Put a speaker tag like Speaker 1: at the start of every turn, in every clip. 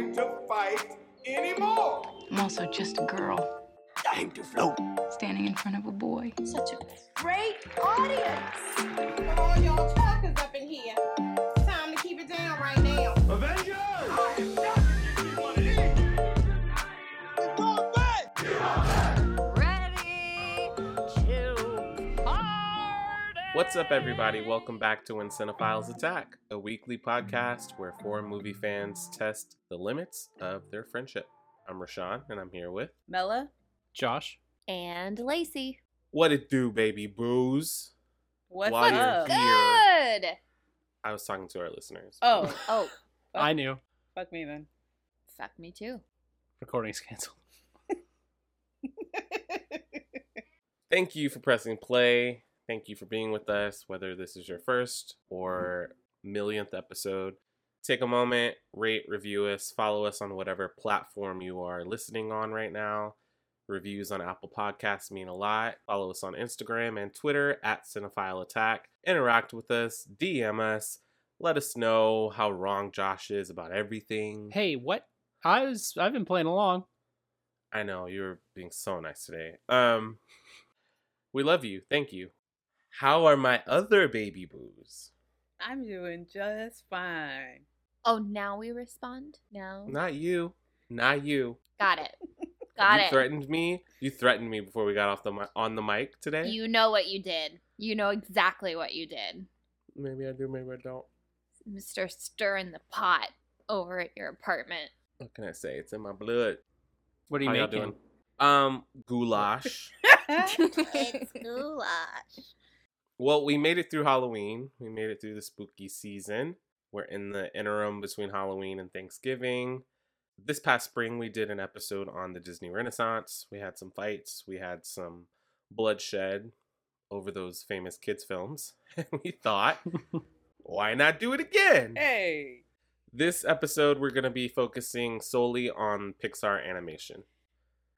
Speaker 1: going to fight anymore.
Speaker 2: I'm also just a girl
Speaker 1: I aim to float.
Speaker 2: standing in front of a boy.
Speaker 3: Such a great audience.
Speaker 4: Come on, y'all talkers up in here.
Speaker 5: What's up, everybody? Welcome back to When Cinephiles Attack, a weekly podcast where four movie fans test the limits of their friendship. I'm Rashawn, and I'm here with.
Speaker 6: Mella?
Speaker 7: Josh.
Speaker 3: And Lacey.
Speaker 5: What it do, baby booze?
Speaker 6: What's
Speaker 5: While you're
Speaker 6: up?
Speaker 5: here-
Speaker 3: Good.
Speaker 5: I was talking to our listeners.
Speaker 6: Oh,
Speaker 3: Oh,
Speaker 7: I knew.
Speaker 6: fuck me then.
Speaker 3: fuck me too.
Speaker 7: Recording's canceled.
Speaker 5: Thank you for pressing play. Thank you for being with us, whether this is your first or millionth episode. Take a moment, rate, review us, follow us on whatever platform you are listening on right now. Reviews on Apple Podcasts mean a lot. Follow us on Instagram and Twitter at Cinephile Attack. Interact with us, DM us, let us know how wrong Josh is about everything.
Speaker 7: Hey, what? I was. I've been playing along.
Speaker 5: I know you're being so nice today. Um, we love you. Thank you. How are my other baby boos?
Speaker 6: I'm doing just fine.
Speaker 3: Oh, now we respond? No.
Speaker 5: Not you. Not you.
Speaker 3: Got it. Got
Speaker 5: you
Speaker 3: it.
Speaker 5: threatened me. You threatened me before we got off the mi- on the mic today.
Speaker 3: You know what you did. You know exactly what you did.
Speaker 5: Maybe I do. Maybe I don't.
Speaker 3: Mr. Stirring the pot over at your apartment.
Speaker 5: What can I say? It's in my blood.
Speaker 7: What are you
Speaker 5: How y'all
Speaker 7: making?
Speaker 5: doing? Um, goulash.
Speaker 3: it's goulash.
Speaker 5: Well, we made it through Halloween. We made it through the spooky season. We're in the interim between Halloween and Thanksgiving. This past spring, we did an episode on the Disney Renaissance. We had some fights, we had some bloodshed over those famous kids' films. And we thought, why not do it again?
Speaker 6: hey.
Speaker 5: This episode, we're going to be focusing solely on Pixar animation.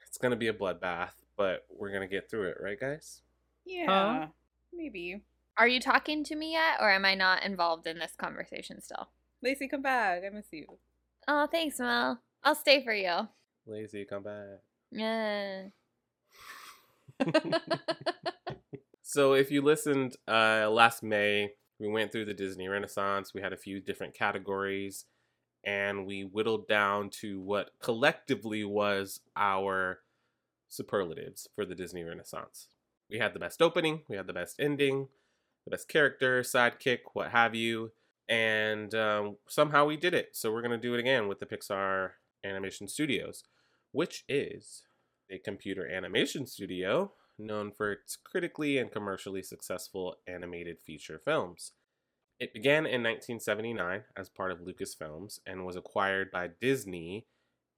Speaker 5: It's going to be a bloodbath, but we're going to get through it, right, guys?
Speaker 6: Yeah. Maybe.
Speaker 3: Are you talking to me yet, or am I not involved in this conversation still?
Speaker 6: Lacey, come back. I miss you.
Speaker 3: Oh, thanks, Mel. I'll stay for you.
Speaker 5: Lazy, come back.
Speaker 3: Yeah.
Speaker 5: So if you listened uh, last May, we went through the Disney Renaissance. We had a few different categories, and we whittled down to what collectively was our superlatives for the Disney Renaissance. We had the best opening, we had the best ending, the best character, sidekick, what have you, and um, somehow we did it. So we're gonna do it again with the Pixar Animation Studios, which is a computer animation studio known for its critically and commercially successful animated feature films. It began in 1979 as part of Lucasfilms and was acquired by Disney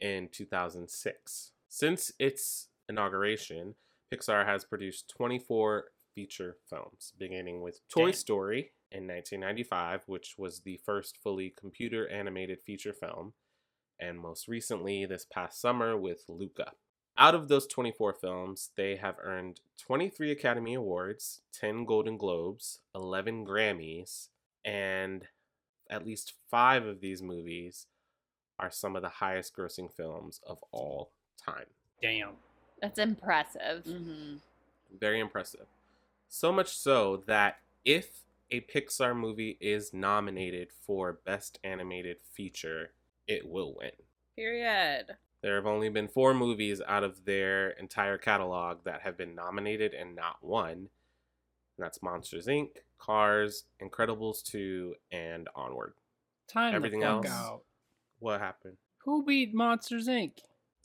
Speaker 5: in 2006. Since its inauguration, Pixar has produced 24 feature films, beginning with Toy
Speaker 7: Damn.
Speaker 5: Story in 1995, which was the first fully computer animated feature film, and most recently this past summer with Luca. Out of those 24 films, they have earned 23 Academy Awards, 10 Golden Globes, 11 Grammys, and at least five of these movies are some of the highest grossing films of all time.
Speaker 7: Damn.
Speaker 3: That's impressive.
Speaker 6: Mm-hmm.
Speaker 5: Very impressive. So much so that if a Pixar movie is nominated for Best Animated Feature, it will win.
Speaker 6: Period.
Speaker 5: There have only been four movies out of their entire catalog that have been nominated and not won. And that's Monsters Inc., Cars, Incredibles 2, and Onward.
Speaker 7: Time
Speaker 5: Everything
Speaker 7: the
Speaker 5: else?
Speaker 7: out.
Speaker 5: What happened?
Speaker 7: Who beat Monsters Inc?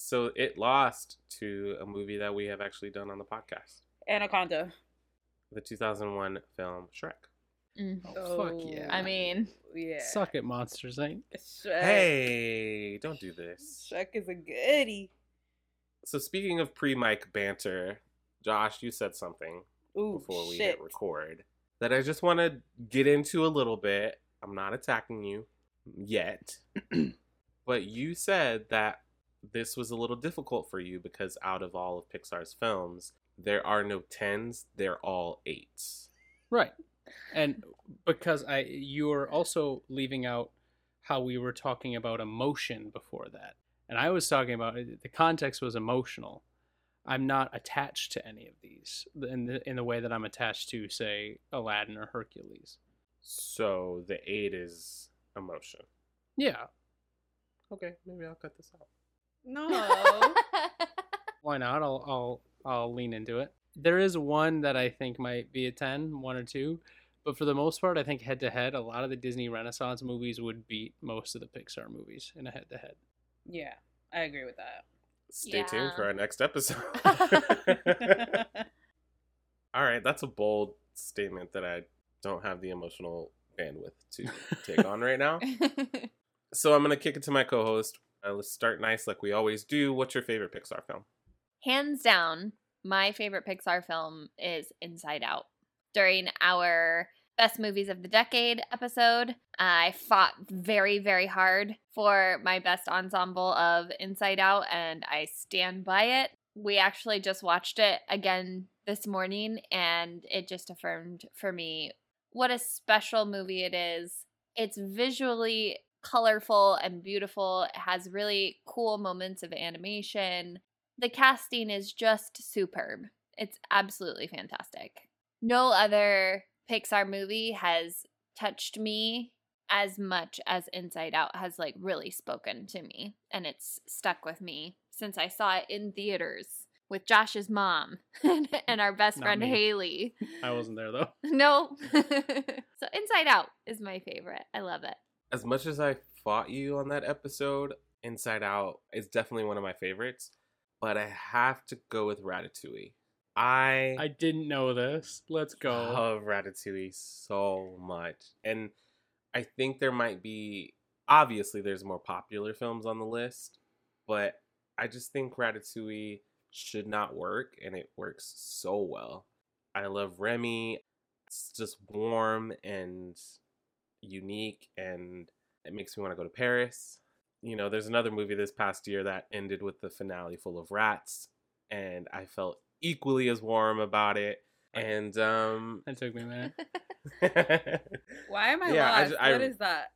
Speaker 5: So it lost to a movie that we have actually done on the podcast
Speaker 6: Anaconda.
Speaker 5: the 2001 film Shrek.
Speaker 3: Mm.
Speaker 7: Oh, fuck yeah.
Speaker 3: I mean,
Speaker 6: yeah.
Speaker 7: Suck it, Monsters Inc.
Speaker 6: Shrek.
Speaker 5: Hey, don't do this.
Speaker 6: Shrek is a goodie.
Speaker 5: So speaking of pre-mic banter, Josh, you said something
Speaker 6: Ooh,
Speaker 5: before we
Speaker 6: shit.
Speaker 5: hit record that I just want to get into a little bit. I'm not attacking you yet, but you said that this was a little difficult for you because out of all of Pixar's films, there are no tens; they're all eights.
Speaker 7: Right. And because I you're also leaving out how we were talking about emotion before that. And I was talking about uh, the context was emotional. I'm not attached to any of these in the, in the way that I'm attached to, say, Aladdin or Hercules.
Speaker 5: So the eight is emotion.
Speaker 7: Yeah,
Speaker 5: Okay, maybe I'll cut this out.
Speaker 6: No.
Speaker 7: why not? I'll I'll I'll lean into it. There is one that I think might be a 10, one or two, but for the most part, I think head to head, a lot of the Disney Renaissance movies would beat most of the Pixar movies in a head to head.
Speaker 6: yeah, I agree with that.
Speaker 5: Stay tuned for our next episode. All right, that's a bold statement that I don't have the emotional bandwidth to take on right now. So I'm gonna kick it to my co-host. Uh, let's start nice, like we always do. What's your favorite Pixar film?
Speaker 3: Hands down, my favorite Pixar film is Inside Out. During our Best Movies of the Decade episode, I fought very, very hard for my best ensemble of Inside Out, and I stand by it. We actually just watched it again this morning, and it just affirmed for me what a special movie it is. It's visually colorful and beautiful, it has really cool moments of animation the casting is just superb. It's absolutely fantastic. No other Pixar movie has touched me as much as Inside Out has like really spoken to me and it's stuck with me since I saw it in theaters with Josh's mom and our best
Speaker 7: Not
Speaker 3: friend
Speaker 7: me.
Speaker 3: Haley.
Speaker 7: I wasn't there though.
Speaker 3: No. so Inside Out is my favorite. I love it.
Speaker 5: As much as I fought you on that episode, Inside Out is definitely one of my favorites. But I have to go with Ratatouille. I
Speaker 7: I didn't know this. Let's go.
Speaker 5: love Ratatouille so much. And I think there might be obviously there's more popular films on the list, but I just think Ratatouille should not work and it works so well. I love Remy. It's just warm and unique and it makes me want to go to Paris. You know, there's another movie this past year that ended with the finale full of rats and I felt equally as warm about it. And um
Speaker 7: That took me a minute.
Speaker 6: Why am I
Speaker 5: Yeah, I
Speaker 6: lost?
Speaker 5: ju- I-
Speaker 6: what is that?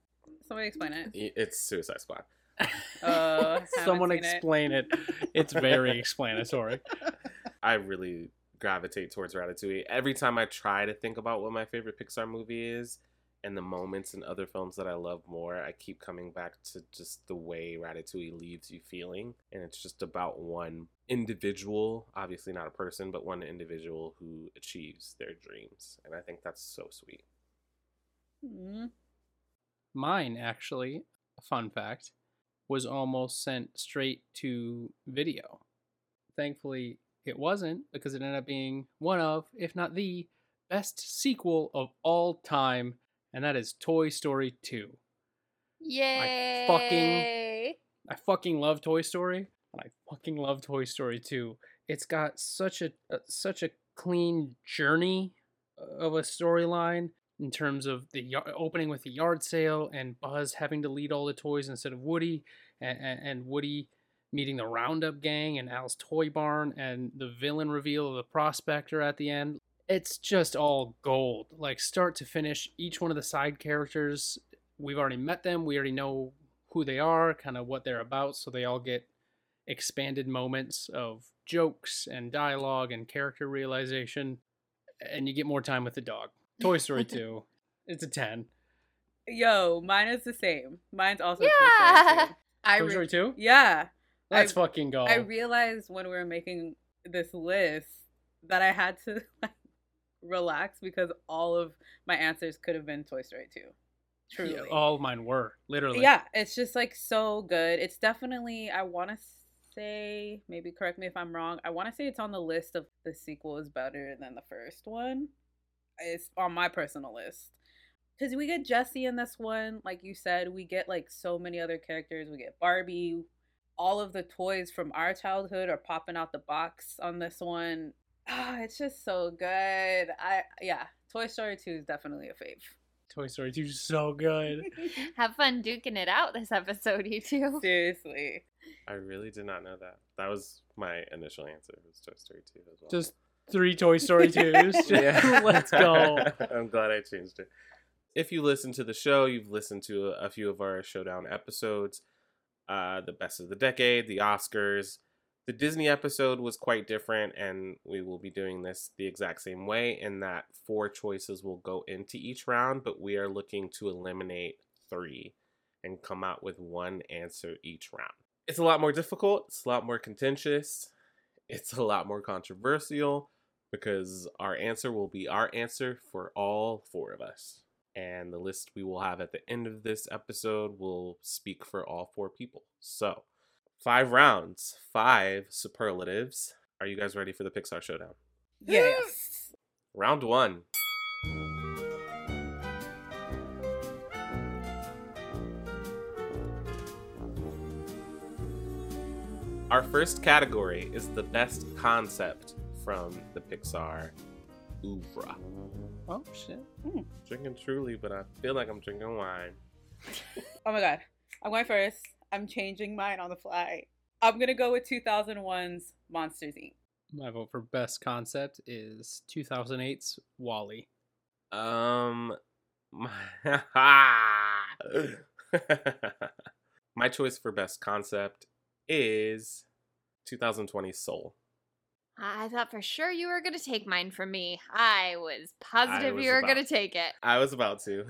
Speaker 6: Somebody explain it.
Speaker 5: it's Suicide Squad.
Speaker 6: Uh,
Speaker 7: Someone
Speaker 6: seen it.
Speaker 7: explain it. It's very explanatory.
Speaker 5: I really gravitate towards Ratatouille. Every time I try to think about what my favorite Pixar movie is and the moments in other films that I love more, I keep coming back to just the way Ratatouille leaves you feeling. And it's just about one individual, obviously not a person, but one individual who achieves their dreams. And I think that's so sweet.
Speaker 6: Mm.
Speaker 7: Mine, actually, a fun fact, was almost sent straight to video. Thankfully, it wasn't because it ended up being one of, if not the, best sequel of all time, and that is Toy Story 2.
Speaker 3: Yay!
Speaker 7: I fucking- I fucking love Toy Story, and I fucking love Toy Story 2. It's got such a, a such a clean journey of a storyline in terms of the y- opening with the yard sale and Buzz having to lead all the toys instead of Woody, and, and, and Woody meeting the Roundup gang and Al's toy barn, and the villain reveal of the prospector at the end. It's just all gold, like start to finish. Each one of the side characters, we've already met them. We already know who they are, kind of what they're about, so they all get expanded moments of jokes and dialogue and character realization, and you get more time with the dog. Toy Story 2, it's a 10.
Speaker 6: Yo, mine is the same. Mine's also Toy
Speaker 3: Yeah.
Speaker 6: Story 2. I
Speaker 7: Toy
Speaker 6: re-
Speaker 7: Story 2?
Speaker 6: Yeah.
Speaker 7: Let's
Speaker 6: I-
Speaker 7: fucking go.
Speaker 6: I realized when we were making this list that I had to like relax because all of my answers could have been Toy Story 2. Truly.
Speaker 7: Yeah, all mine were, literally.
Speaker 6: Yeah, it's just like so good. It's definitely I want to say, maybe correct me if I'm wrong. I want to say it's on the list of the sequel is better than the first one. It's on my personal list. Cuz we get Jessie in this one, like you said, we get like so many other characters. We get Barbie. All of the toys from our childhood are popping out the box on this one. Ah, it's just so good. I yeah, Toy Story 2 is definitely a fave.
Speaker 7: Toy Story 2 is so good.
Speaker 3: Have fun duking it out this episode, you two.
Speaker 6: Seriously.
Speaker 5: I really did not know that. That was my initial answer. Was Toy Story 2 as well.
Speaker 7: Just three Toy Story 2s. yeah. Let's go.
Speaker 5: I'm glad I changed it. if you listen to the show, you've listened to a, a few of our showdown episodes, uh, the best of the decade, the Oscars. The Disney episode was quite different, and we will be doing this the exact same way in that four choices will go into each round, but we are looking to eliminate three and come out with one answer each round. It's a lot more difficult, it's a lot more contentious, it's a lot more controversial because our answer will be our answer for all four of us. And the list we will have at the end of this episode will speak for all four people. So, five rounds, five superlatives. Are you guys ready for the Pixar Showdown?
Speaker 6: Yes.
Speaker 5: Round one. Our first category is the best concept from the Pixar oeuvre.
Speaker 7: Oh shit. Hmm.
Speaker 5: Drinking truly, but I feel like I'm drinking wine.
Speaker 6: Oh my god. I'm going first. I'm changing mine on the fly. I'm gonna go with 2001's Monsters Inc.
Speaker 7: My vote for best concept is 2008's WALL-E.
Speaker 5: Um, my, my choice for best concept is 2020 Soul.
Speaker 3: I thought for sure you were going to take mine from me. I was positive
Speaker 5: was
Speaker 3: you were
Speaker 5: about-
Speaker 3: going to take it.
Speaker 5: I was about to.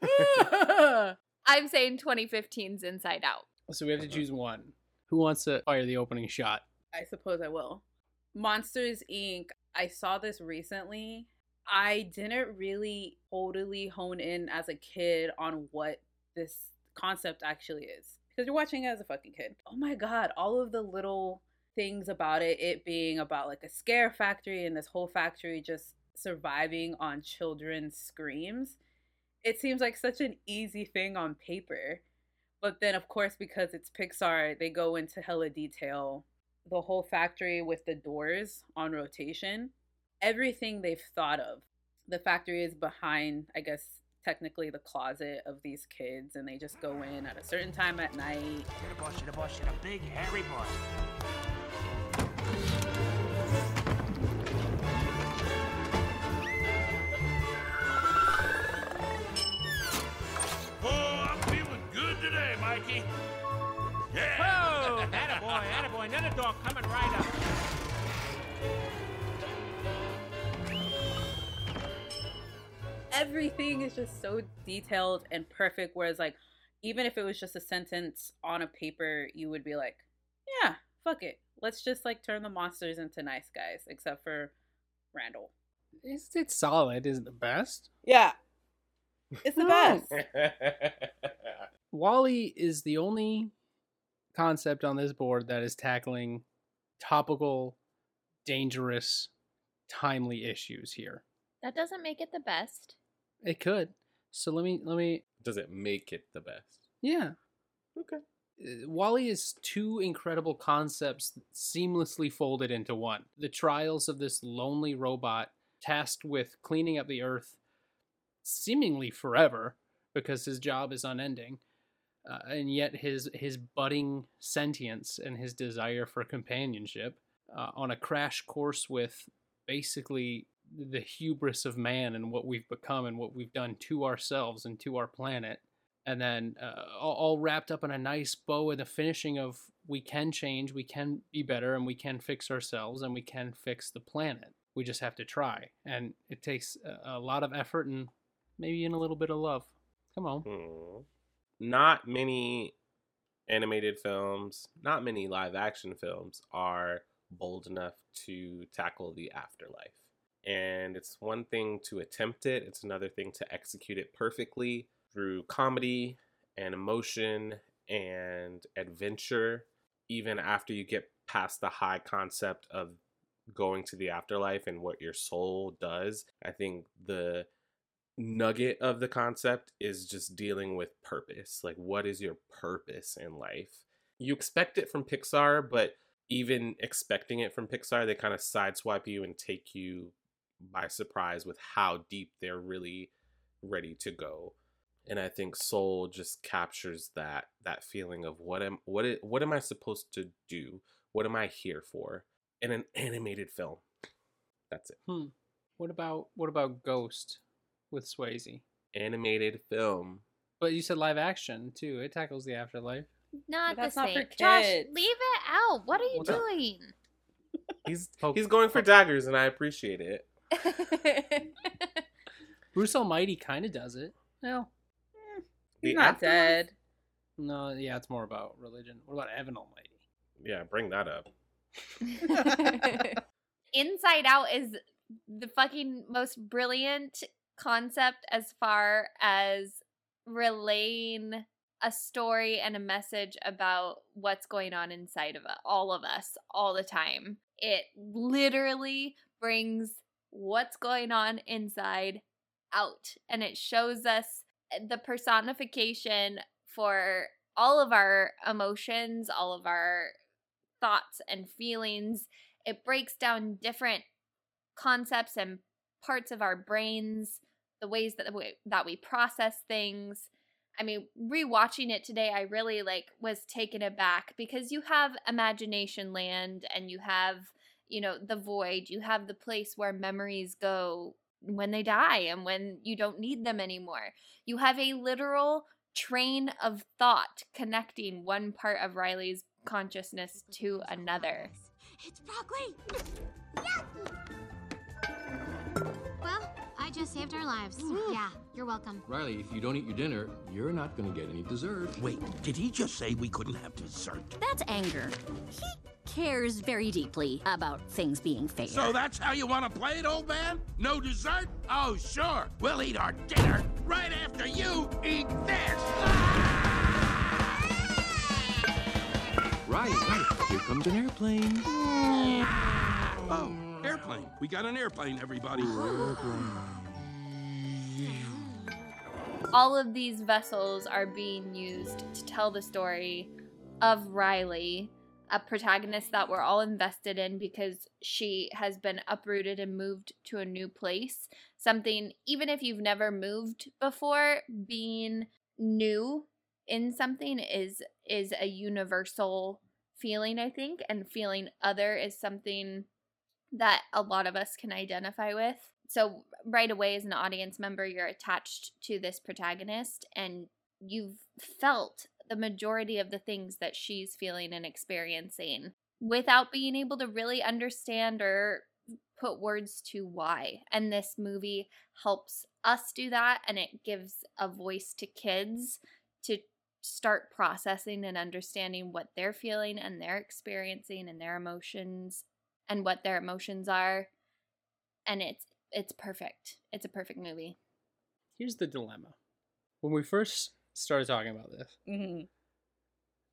Speaker 3: I'm saying 2015's Inside Out.
Speaker 7: So we have to uh-huh. choose one. Who wants to fire the opening shot?
Speaker 6: I suppose I will. Monsters Inc. I saw this recently. I didn't really totally hone in as a kid on what this concept actually is. Because you're watching it as a fucking kid. Oh my god, all of the little things about it, it being about like a scare factory and this whole factory just surviving on children's screams. It seems like such an easy thing on paper. But then, of course, because it's Pixar, they go into hella detail. The whole factory with the doors on rotation, everything they've thought of. The factory is behind, I guess, technically the closet of these kids, and they just go in at a certain time at night.
Speaker 8: The boss, you're the boss, you're big hairy.
Speaker 1: Today, Mikey. Yeah.
Speaker 8: Whoa! Attaboy, attaboy, another dog coming right up.
Speaker 6: Everything is just so detailed and perfect. Whereas, like, even if it was just a sentence on a paper, you would be like, yeah, fuck it. Let's just like turn the monsters into nice guys, except for Randall.
Speaker 7: It's, it's solid. Isn't the best?
Speaker 6: Yeah. It's the best.
Speaker 7: WALL-E is the only concept on this board that is tackling topical, dangerous, timely issues here.
Speaker 3: That doesn't make it the best.
Speaker 7: It could. So let me let me
Speaker 5: Does it make it the best?
Speaker 7: yeah.
Speaker 5: Okay.
Speaker 7: Uh, WALL-E is two incredible concepts seamlessly folded into one. The trials of this lonely robot tasked with cleaning up the earth seemingly forever because his job is unending. Uh, and yet his his budding sentience and his desire for companionship uh, on a crash course with basically the hubris of man and what we've become and what we've done to ourselves and to our planet. And then uh, all, all wrapped up in a nice bow and the finishing of we can change we can be better and we can fix ourselves and we can fix the planet. We just have to try. And it takes a, a lot of effort and maybe even a little bit of love. Come on.
Speaker 5: Hmm. Not many animated films, not many live action films are bold enough to tackle the afterlife. And it's one thing to attempt it, it's another thing to execute it perfectly through comedy and emotion and adventure, even after you get past the high concept of going to the afterlife and what your soul does. I think the nugget of the concept is just dealing with purpose. Like, what is your purpose in life? You expect it from Pixar, but even expecting it from Pixar, they kind of sideswipe you and take you by surprise with how deep they're really ready to go. And I think Soul just captures that that feeling of what am what i- what am I supposed to do? What am I here for? In an animated film. That's it.
Speaker 7: hmm what about what about ghost with swayze
Speaker 5: animated film.
Speaker 7: But you said live action too. It tackles the afterlife.
Speaker 3: Not
Speaker 6: But that's
Speaker 3: the
Speaker 6: not
Speaker 3: same.
Speaker 6: for
Speaker 3: Josh,
Speaker 6: kids.
Speaker 3: leave it out. What are you
Speaker 7: Well, no.
Speaker 3: doing?
Speaker 5: He's
Speaker 7: Poke- oh.
Speaker 5: he's going for daggers, and I appreciate it.
Speaker 7: Bruce Almighty kind of does it. Well,
Speaker 6: He's
Speaker 5: The
Speaker 6: not
Speaker 5: afterlife?
Speaker 6: dead.
Speaker 7: no, yeah, it's more about religion. What about Evan Almighty?
Speaker 5: Yeah, bring that up.
Speaker 3: Inside Out is the fucking most brilliant concept as far as relaying a story and a message about what's going on inside of all of us all the time. It literally brings what's going on inside out and it shows us eh, the personification for all of our emotions, all of our thoughts and feelings. It breaks down different concepts and parts of our brains, the ways that we, that we process things. I mean, rewatching it today, I really like was taken aback because you have imagination land and you have, you know, the void, you have the place where memories go when they die and when you don't need them anymore. You have a literal train of thought connecting one part of Riley's consciousness to another.
Speaker 9: It's broccoli. Well, I just saved our lives. yeah, you're welcome.
Speaker 10: Riley, if you don't eat your dinner, you're not going to get any dessert.
Speaker 8: Wait, did he just say we couldn't have dessert?
Speaker 11: That's anger. He cares very deeply about things being fair.
Speaker 8: So that's how you want to play it, old man? No dessert? Oh, sure. We'll eat our dinner right after you eat this. Ah!
Speaker 10: Riley, Riley, here comes an airplane.
Speaker 8: Oh, airplane. We got an airplane, everybody.
Speaker 3: All of these vessels are being used to tell the story of Riley, a protagonist that we're all invested in because she has been uprooted and moved to a new place. Something, even if you've never moved before, being new in something is is a universal feeling, I think, and feeling other is something that a lot of us can identify with. So right away as an audience member, you're attached to this protagonist and you've felt the majority of the things that she's feeling and experiencing without being able to really understand or put words to why. And this movie helps us do that and it gives a voice to kids to start processing and understanding what they're feeling and they're experiencing and their emotions and what their emotions are. And it's it's perfect. It's a perfect movie.
Speaker 7: Here's the dilemma. When we first started talking about this,
Speaker 6: hmm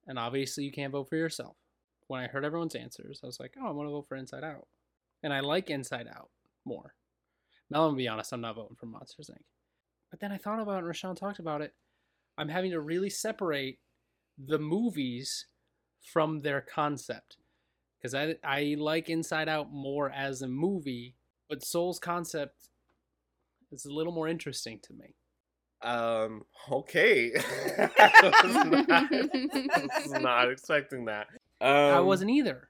Speaker 7: and obviously you can't vote for yourself. When I heard everyone's answers, I was like, oh, I want to vote for Inside Out. And I like Inside Out more. Now, I'm gonna be honest, I'm not voting for Monsters Inc. But then I thought about it, and Rashawn talked about it. I'm having to really separate the movies from their concept. Because I, I like Inside Out more as a movie, but Soul's concept is a little more interesting to me.
Speaker 5: Um. Okay. I, was not, I was not expecting that. Um,
Speaker 7: I wasn't either.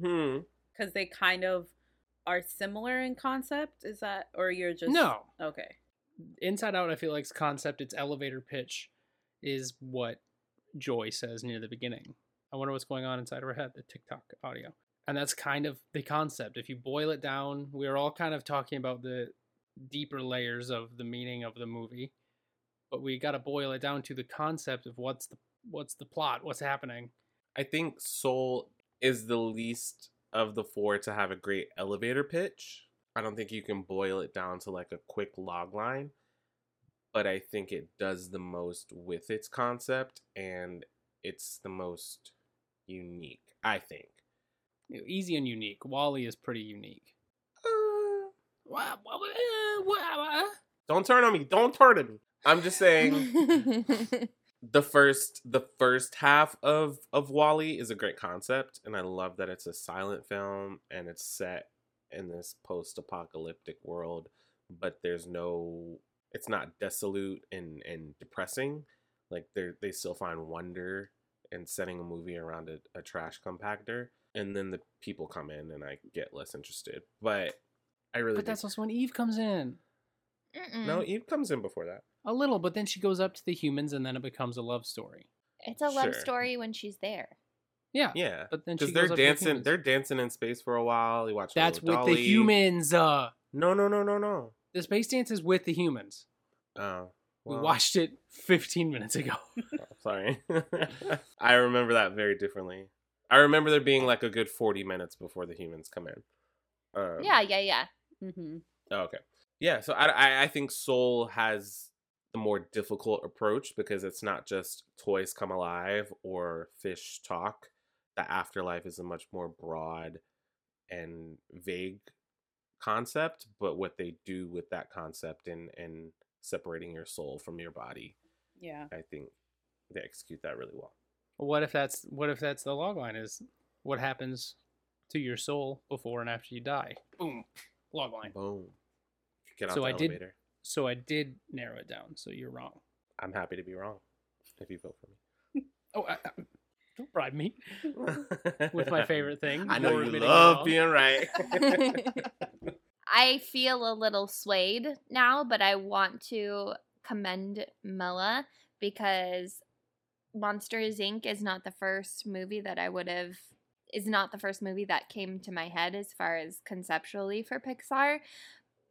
Speaker 5: Hmm.
Speaker 6: Because they kind of are similar in concept. Is that, or you're just
Speaker 7: No.
Speaker 6: Okay.
Speaker 7: Inside Out, I feel like its concept, its elevator pitch, is what Joy says near the beginning. I wonder what's going on inside her head, the TikTok audio. And that's kind of the concept. If you boil it down, we are all kind of talking about the deeper layers of the meaning of the movie, but we got to boil it down to the concept of what's the what's the plot, what's happening.
Speaker 5: I think Soul is the least of the four to have a great elevator pitch. I don't think you can boil it down to like a quick log line, but I think it does the most with its concept and it's the most unique, I think.
Speaker 7: You know, Easy and unique. WALL-E is pretty unique.
Speaker 5: Uh, eh, Don't turn on me. Don't turn on me. I'm just saying the first the first half of of WALL-E is a great concept and I love that it's a silent film and it's set in this post-apocalyptic world but there's no it's not desolate and and depressing like they they still find wonder in setting a movie around a, a trash compactor and then the people come in and I get less interested but I really
Speaker 7: But
Speaker 5: do-
Speaker 7: that's also when Eve comes in.
Speaker 5: No, Eve comes in before that.
Speaker 7: A little, but then she goes up to the humans, and then it becomes a love story.
Speaker 3: It's a love
Speaker 5: Sure.
Speaker 3: story when she's there.
Speaker 7: Yeah,
Speaker 5: Yeah,
Speaker 7: but then she
Speaker 5: because they're
Speaker 7: up to the
Speaker 5: dancing.
Speaker 7: humans.
Speaker 5: They're dancing in space for a while. You watch.
Speaker 7: That's with
Speaker 5: little
Speaker 7: the
Speaker 5: dolly.
Speaker 7: humans. Uh,
Speaker 5: No, no, no, no, no.
Speaker 7: the space dance is with the humans.
Speaker 5: Oh,
Speaker 7: We watched it 15 minutes ago.
Speaker 5: oh, sorry, I remember that very differently. I remember there being like a good forty minutes before the humans come in. Um,
Speaker 3: Yeah, yeah, yeah.
Speaker 6: Mm-hmm.
Speaker 5: Okay. Yeah, so I, I I think Soul has the more difficult approach because it's not just toys come alive or fish talk. The afterlife is a much more broad and vague concept, but what they do with that concept and and separating your soul from your body,
Speaker 6: Yeah.
Speaker 5: I think they execute that really well.
Speaker 7: What if that's what if that's the logline is what happens to your soul before and after you die? Boom. Logline.
Speaker 5: Boom. Get out
Speaker 7: So
Speaker 5: the
Speaker 7: I did- So I did narrow it down. So you're wrong.
Speaker 5: I'm happy to be wrong if you vote for me.
Speaker 7: Oh, I, I- don't bribe me with my favorite thing.
Speaker 5: I know you
Speaker 7: admitting
Speaker 5: love being right.
Speaker 3: I feel a little swayed now, but I want to commend Mela because Monsters Inc. is not the first movie that I would have is not the first movie that came to my head as far as conceptually for Pixar.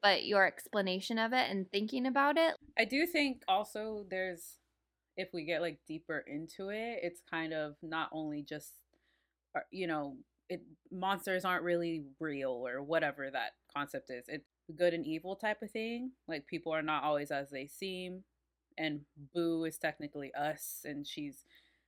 Speaker 3: But your explanation of it and thinking about it,
Speaker 6: I do think also there's, if we get like deeper into it, it's kind of not only just, uh, you know, it monsters aren't really real or whatever that concept is. It's good and evil type of thing. Like people are not always as they seem, and Boo is technically us, and she's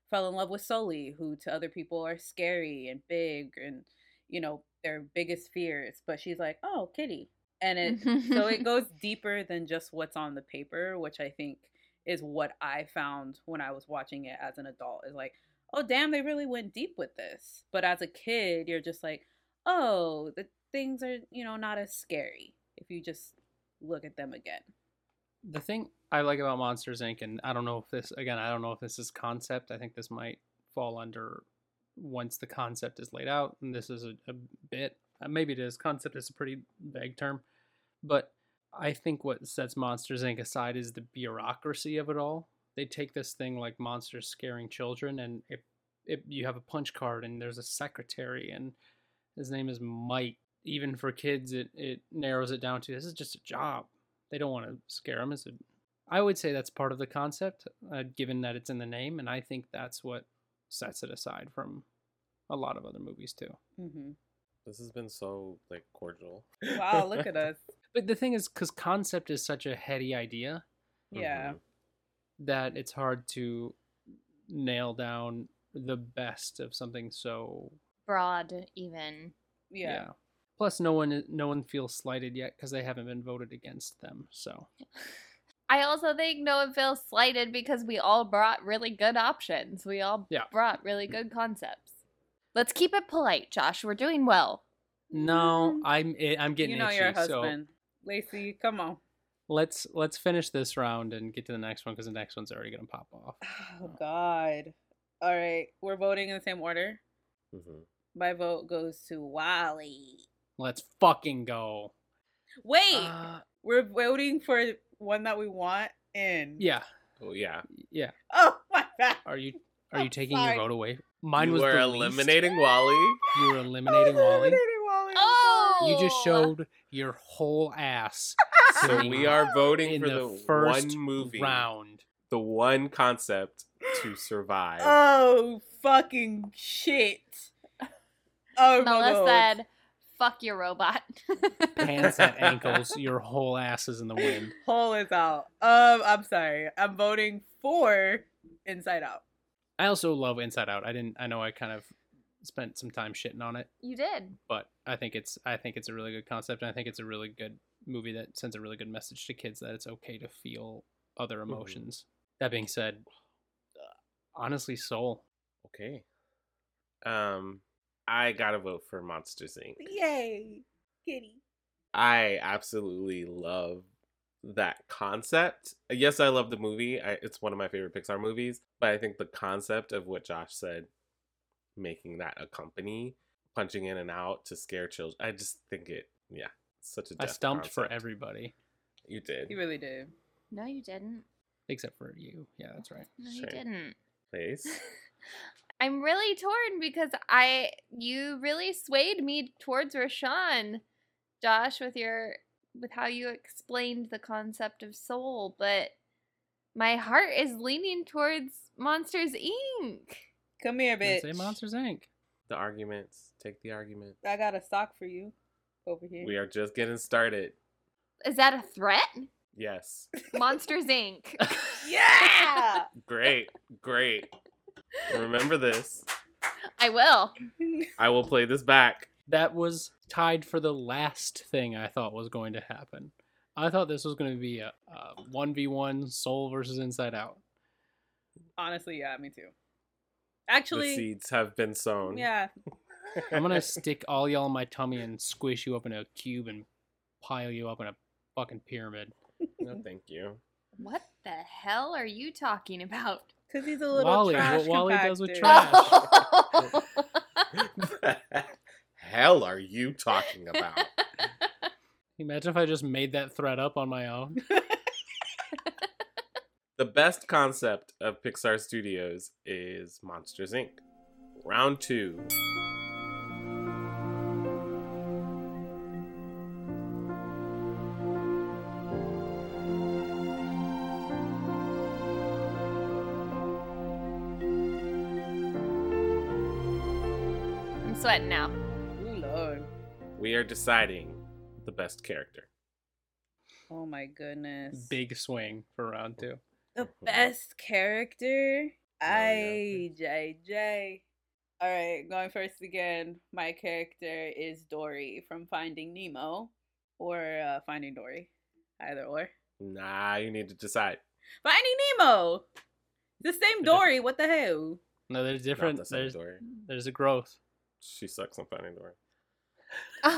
Speaker 6: fell in love with Sully, who to other people are scary and big and you know their biggest fears. But she's like, oh, Kitty, and it so it goes deeper than just what's on the paper, which I think is what I found when I was watching it as an adult. Is like, oh damn, they really went deep with this. But as a kid, you're just like, oh, the things are you know not as scary if you just look at them again.
Speaker 7: the thing I like about Monsters Inc. and I don't know if this again I don't know if this is concept. I think this might fall under once the concept is laid out, and this is a, a bit. uh, Maybe it is. Concept is a pretty vague term, but I think what sets Monsters Inc. aside is the bureaucracy of it all. They take this thing like monsters scaring children, and if if you have a punch card and there's a secretary and his name is Mike. Even for kids, it, it narrows it down to this is just a job. They don't want to scare them. As a, I would say that's part of the concept, uh, given that it's in the name, and I think that's what sets it aside from a lot of other movies too.
Speaker 6: Mm-hmm.
Speaker 5: This has been so like cordial.
Speaker 6: Wow, look at us.
Speaker 7: But the thing is, because concept is such a heady idea
Speaker 6: Yeah.
Speaker 7: that it's hard to nail down the best of something so
Speaker 3: broad even.
Speaker 6: Yeah.
Speaker 7: Plus, no one no one feels slighted yet because they haven't been voted against them. So
Speaker 3: I also think no one feels slighted because we all brought really good options. We all
Speaker 7: Yeah.
Speaker 3: brought really good concepts. Let's keep it polite, Josh. We're doing well.
Speaker 7: no, I'm eh, I'm getting
Speaker 6: you know
Speaker 7: itchy.
Speaker 6: your
Speaker 7: so
Speaker 6: husband. Lacey, come on.
Speaker 7: let's let's finish this round and get to the next one because the next one's already gonna pop off.
Speaker 6: Oh God. All right, we're voting in the same order.
Speaker 5: Mhm.
Speaker 6: My vote goes to WALL-E.
Speaker 7: Let's fucking go.
Speaker 6: Wait,
Speaker 7: Uh,
Speaker 6: we're voting for one that we want in.
Speaker 7: yeah,
Speaker 5: Oh yeah.
Speaker 7: yeah.
Speaker 6: Oh my god.
Speaker 7: Are you are
Speaker 6: Oh,
Speaker 7: you taking
Speaker 6: sorry.
Speaker 7: your vote away? Mine
Speaker 5: you
Speaker 7: was
Speaker 5: were
Speaker 7: the least.
Speaker 5: eliminating WALL-E.
Speaker 7: You were eliminating WALL-E. WALL-E.
Speaker 3: Oh,
Speaker 7: You just oh. showed your whole ass.
Speaker 5: So we are voting
Speaker 7: in
Speaker 5: for
Speaker 7: the,
Speaker 5: the,
Speaker 7: first
Speaker 5: one movie,
Speaker 7: round.
Speaker 5: the one concept to survive.
Speaker 6: Oh fucking shit. Oh my
Speaker 3: Mella
Speaker 6: God.
Speaker 3: said, "Fuck your robot."
Speaker 7: Pants at ankles. Your whole ass is in the wind.
Speaker 6: Hole is out. Um, I'm sorry. I'm voting for Inside Out.
Speaker 7: I also love Inside Out. I didn't. I know I kind of spent some time shitting on it,
Speaker 3: You did.
Speaker 7: but I think it's. I think it's a really good concept, and I think it's a really good movie that sends a really good message to kids that it's okay to feel other emotions. That being said, honestly, Soul.
Speaker 5: Okay. Um, I gotta vote for Monsters Inc.
Speaker 6: Yay, kitty.
Speaker 5: I absolutely love that concept. Yes, I love the movie. I, it's one of my favorite Pixar movies. But I think the concept of what Josh said, making that a company, punching in and out to scare children, I just think it, yeah, such a.
Speaker 7: I
Speaker 5: deft
Speaker 7: stumped for everybody.
Speaker 5: You did.
Speaker 6: You really did.
Speaker 3: No, you didn't.
Speaker 7: Except for you. Yeah, that's right.
Speaker 3: No,
Speaker 5: Sure.
Speaker 3: you didn't.
Speaker 5: Please.
Speaker 3: I'm really torn because I you really swayed me towards Rashawn, Josh, with your with how you explained the concept of soul, but my heart is leaning towards Monsters Inc.
Speaker 6: Come here,
Speaker 7: Didn't
Speaker 6: bitch.
Speaker 7: Say Monsters Inc.
Speaker 5: The arguments. Take the argument.
Speaker 6: I got a sock for you over here.
Speaker 5: We are just getting started.
Speaker 3: Is that a threat?
Speaker 5: Yes.
Speaker 3: Monsters Inc.
Speaker 6: Yeah.
Speaker 5: Great. Great. Remember this.
Speaker 3: I will.
Speaker 5: I will play this back.
Speaker 7: That was tied for the last thing I thought was going to happen. I thought this was going to be a one v one Soul versus Inside Out.
Speaker 6: Honestly, yeah, me too.
Speaker 5: the
Speaker 6: Actually,
Speaker 5: seeds have been sown.
Speaker 6: yeah.
Speaker 7: I'm gonna stick all y'all in my tummy and squish you up in a cube and pile you up in a fucking pyramid.
Speaker 5: No, thank you.
Speaker 3: What the hell are you talking about?
Speaker 6: Because he's a little
Speaker 7: WALL-E,
Speaker 6: trash
Speaker 7: what WALL-E does with trash.
Speaker 5: hell are you talking about?
Speaker 7: Imagine if I just made that thread up on my own.
Speaker 5: The best concept of Pixar Studios is Monsters Inc. Round two. Deciding the best character.
Speaker 6: Oh my goodness.
Speaker 7: Big swing for round two.
Speaker 6: The best character?
Speaker 5: Oh, yeah.
Speaker 6: IJJ. Alright, going first again. My character is Dory from Finding Nemo or uh, Finding Dory. Either or.
Speaker 5: Nah, you need to decide.
Speaker 6: Finding Nemo! The same Dory, what the hell?
Speaker 7: No, there's
Speaker 5: Not
Speaker 7: different.
Speaker 5: the
Speaker 7: There's
Speaker 5: Dory.
Speaker 7: there's a growth.
Speaker 5: She sucks on Finding Dory.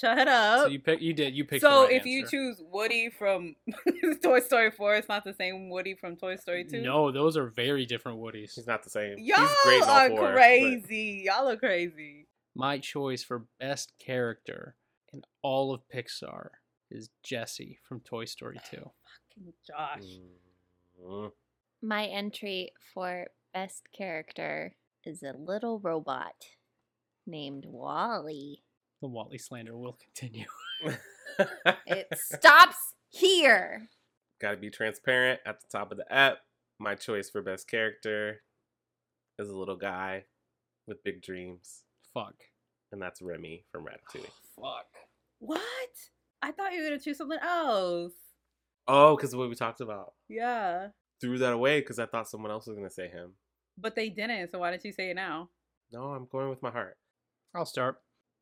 Speaker 6: Shut up.
Speaker 7: So you pick. You did. You picked.
Speaker 6: So
Speaker 7: the right
Speaker 6: if you choose Woody from Toy Story 4, it's not the same Woody from Toy Story 2?
Speaker 7: No, those are very different Woodies.
Speaker 5: He's not the same.
Speaker 6: Y'all
Speaker 5: He's great
Speaker 6: are
Speaker 5: four, but-
Speaker 6: crazy. Y'all are crazy.
Speaker 7: My choice for best character in all of Pixar is Jessie from Toy Story 2.
Speaker 6: Fucking Josh.
Speaker 5: Mm.
Speaker 3: My entry for best character is a little robot named WALL-E.
Speaker 7: The WALL-E slander will continue.
Speaker 3: It stops here.
Speaker 5: Gotta be transparent at the top of the app. My choice for best character is a little guy with big dreams,
Speaker 7: Fuck.
Speaker 5: and that's Remy from Ratatouille.
Speaker 7: Fuck.
Speaker 6: What? I thought you were going to choose something else.
Speaker 5: Oh, because what we talked about.
Speaker 6: Yeah.
Speaker 5: Threw that away because I thought someone else was gonna say him.
Speaker 6: But they didn't, so why did you say it now?
Speaker 5: No, I'm going with my heart.
Speaker 7: I'll start.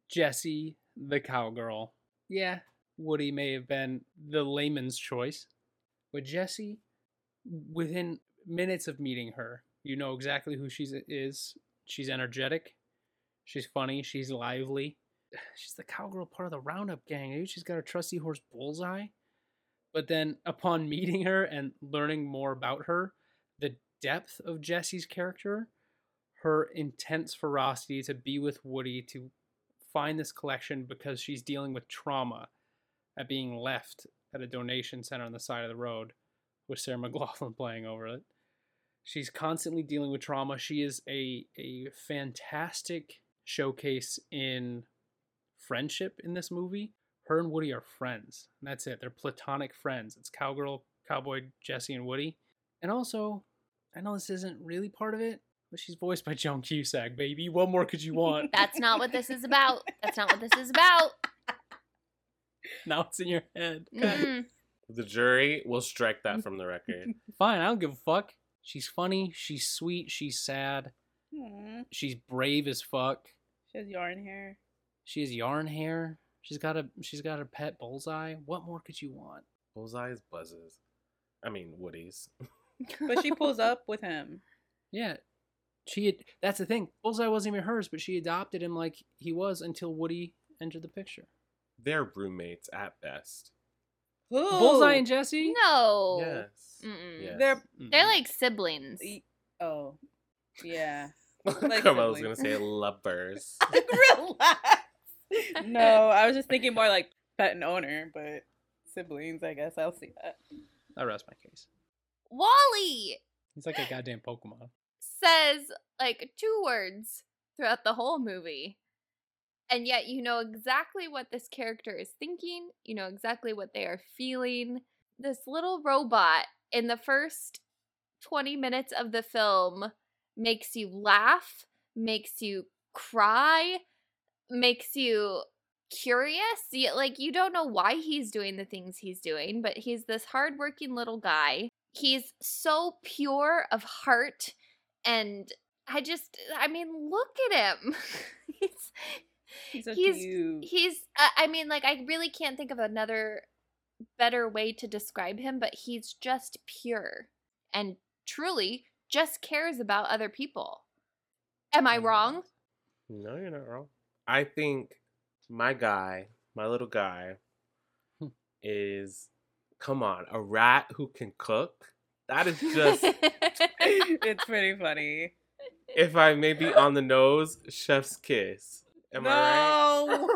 Speaker 7: Jessie, the cowgirl. Yeah, Woody may have been the layman's choice, but Jessie, within minutes of meeting her, you know exactly who she is. She's energetic. She's funny. She's lively. She's the cowgirl part of the Roundup gang. She's got her trusty horse Bullseye. But then, upon meeting her and learning more about her, the depth of Jessie's character, her intense ferocity to be with Woody, to find this collection because she's dealing with trauma at being left at a donation center on the side of the road with Sarah McLachlan playing over it. She's constantly dealing with trauma. She is a a fantastic showcase in friendship in this movie. Her and Woody are friends. And that's it. They're platonic friends. It's cowgirl, cowboy Jessie and Woody. And also, I know this isn't really part of it, but she's voiced by Joan Cusack, baby. What more could you want?
Speaker 3: That's not what this is about. That's not what this is about.
Speaker 7: now it's in your head.
Speaker 3: Mm-mm.
Speaker 5: The jury will strike that from the record.
Speaker 7: Fine, I don't give a fuck. She's funny, she's sweet, she's sad, she's brave as fuck.
Speaker 6: She has yarn hair.
Speaker 7: She has yarn hair. She's got a she's got a pet bullseye. What more could you want?
Speaker 5: Bullseyes buzzes. I mean, Woody's.
Speaker 6: But she pulls up with him.
Speaker 7: Yeah. She had, that's the thing. Bullseye wasn't even hers, but she adopted him like he was until Woody entered the picture.
Speaker 5: They're roommates at best.
Speaker 6: Who?
Speaker 7: Bullseye and Jessie?
Speaker 3: No.
Speaker 5: Yes. Yes.
Speaker 6: They're
Speaker 3: They're like siblings.
Speaker 6: Oh, yeah.
Speaker 5: Like
Speaker 6: like
Speaker 5: I was gonna say lovers.
Speaker 6: Relax. No, I was just thinking more like pet and owner, but siblings, I guess. I'll see that.
Speaker 7: I rest my case.
Speaker 3: WALL-E
Speaker 7: He's like a goddamn Pokemon.
Speaker 3: Says like two words throughout the whole movie. And yet you know exactly what this character is thinking, you know exactly what they are feeling. This little robot in the first 20 minutes of the film makes you laugh, makes you cry, makes you curious. Like you don't know why he's doing the things he's doing, but he's this hardworking little guy. He's so pure of heart and I just I mean look at him. he's
Speaker 6: He's so
Speaker 3: he's he's uh, I mean like I really can't think of another better way to describe him, but he's just pure and truly just cares about other people. Am I wrong?
Speaker 5: No, you're not wrong. I think my guy, my little guy, is come on, a rat who can cook. That is just
Speaker 6: it's pretty funny.
Speaker 5: if I may be on the nose, chef's kiss. Am I
Speaker 6: no.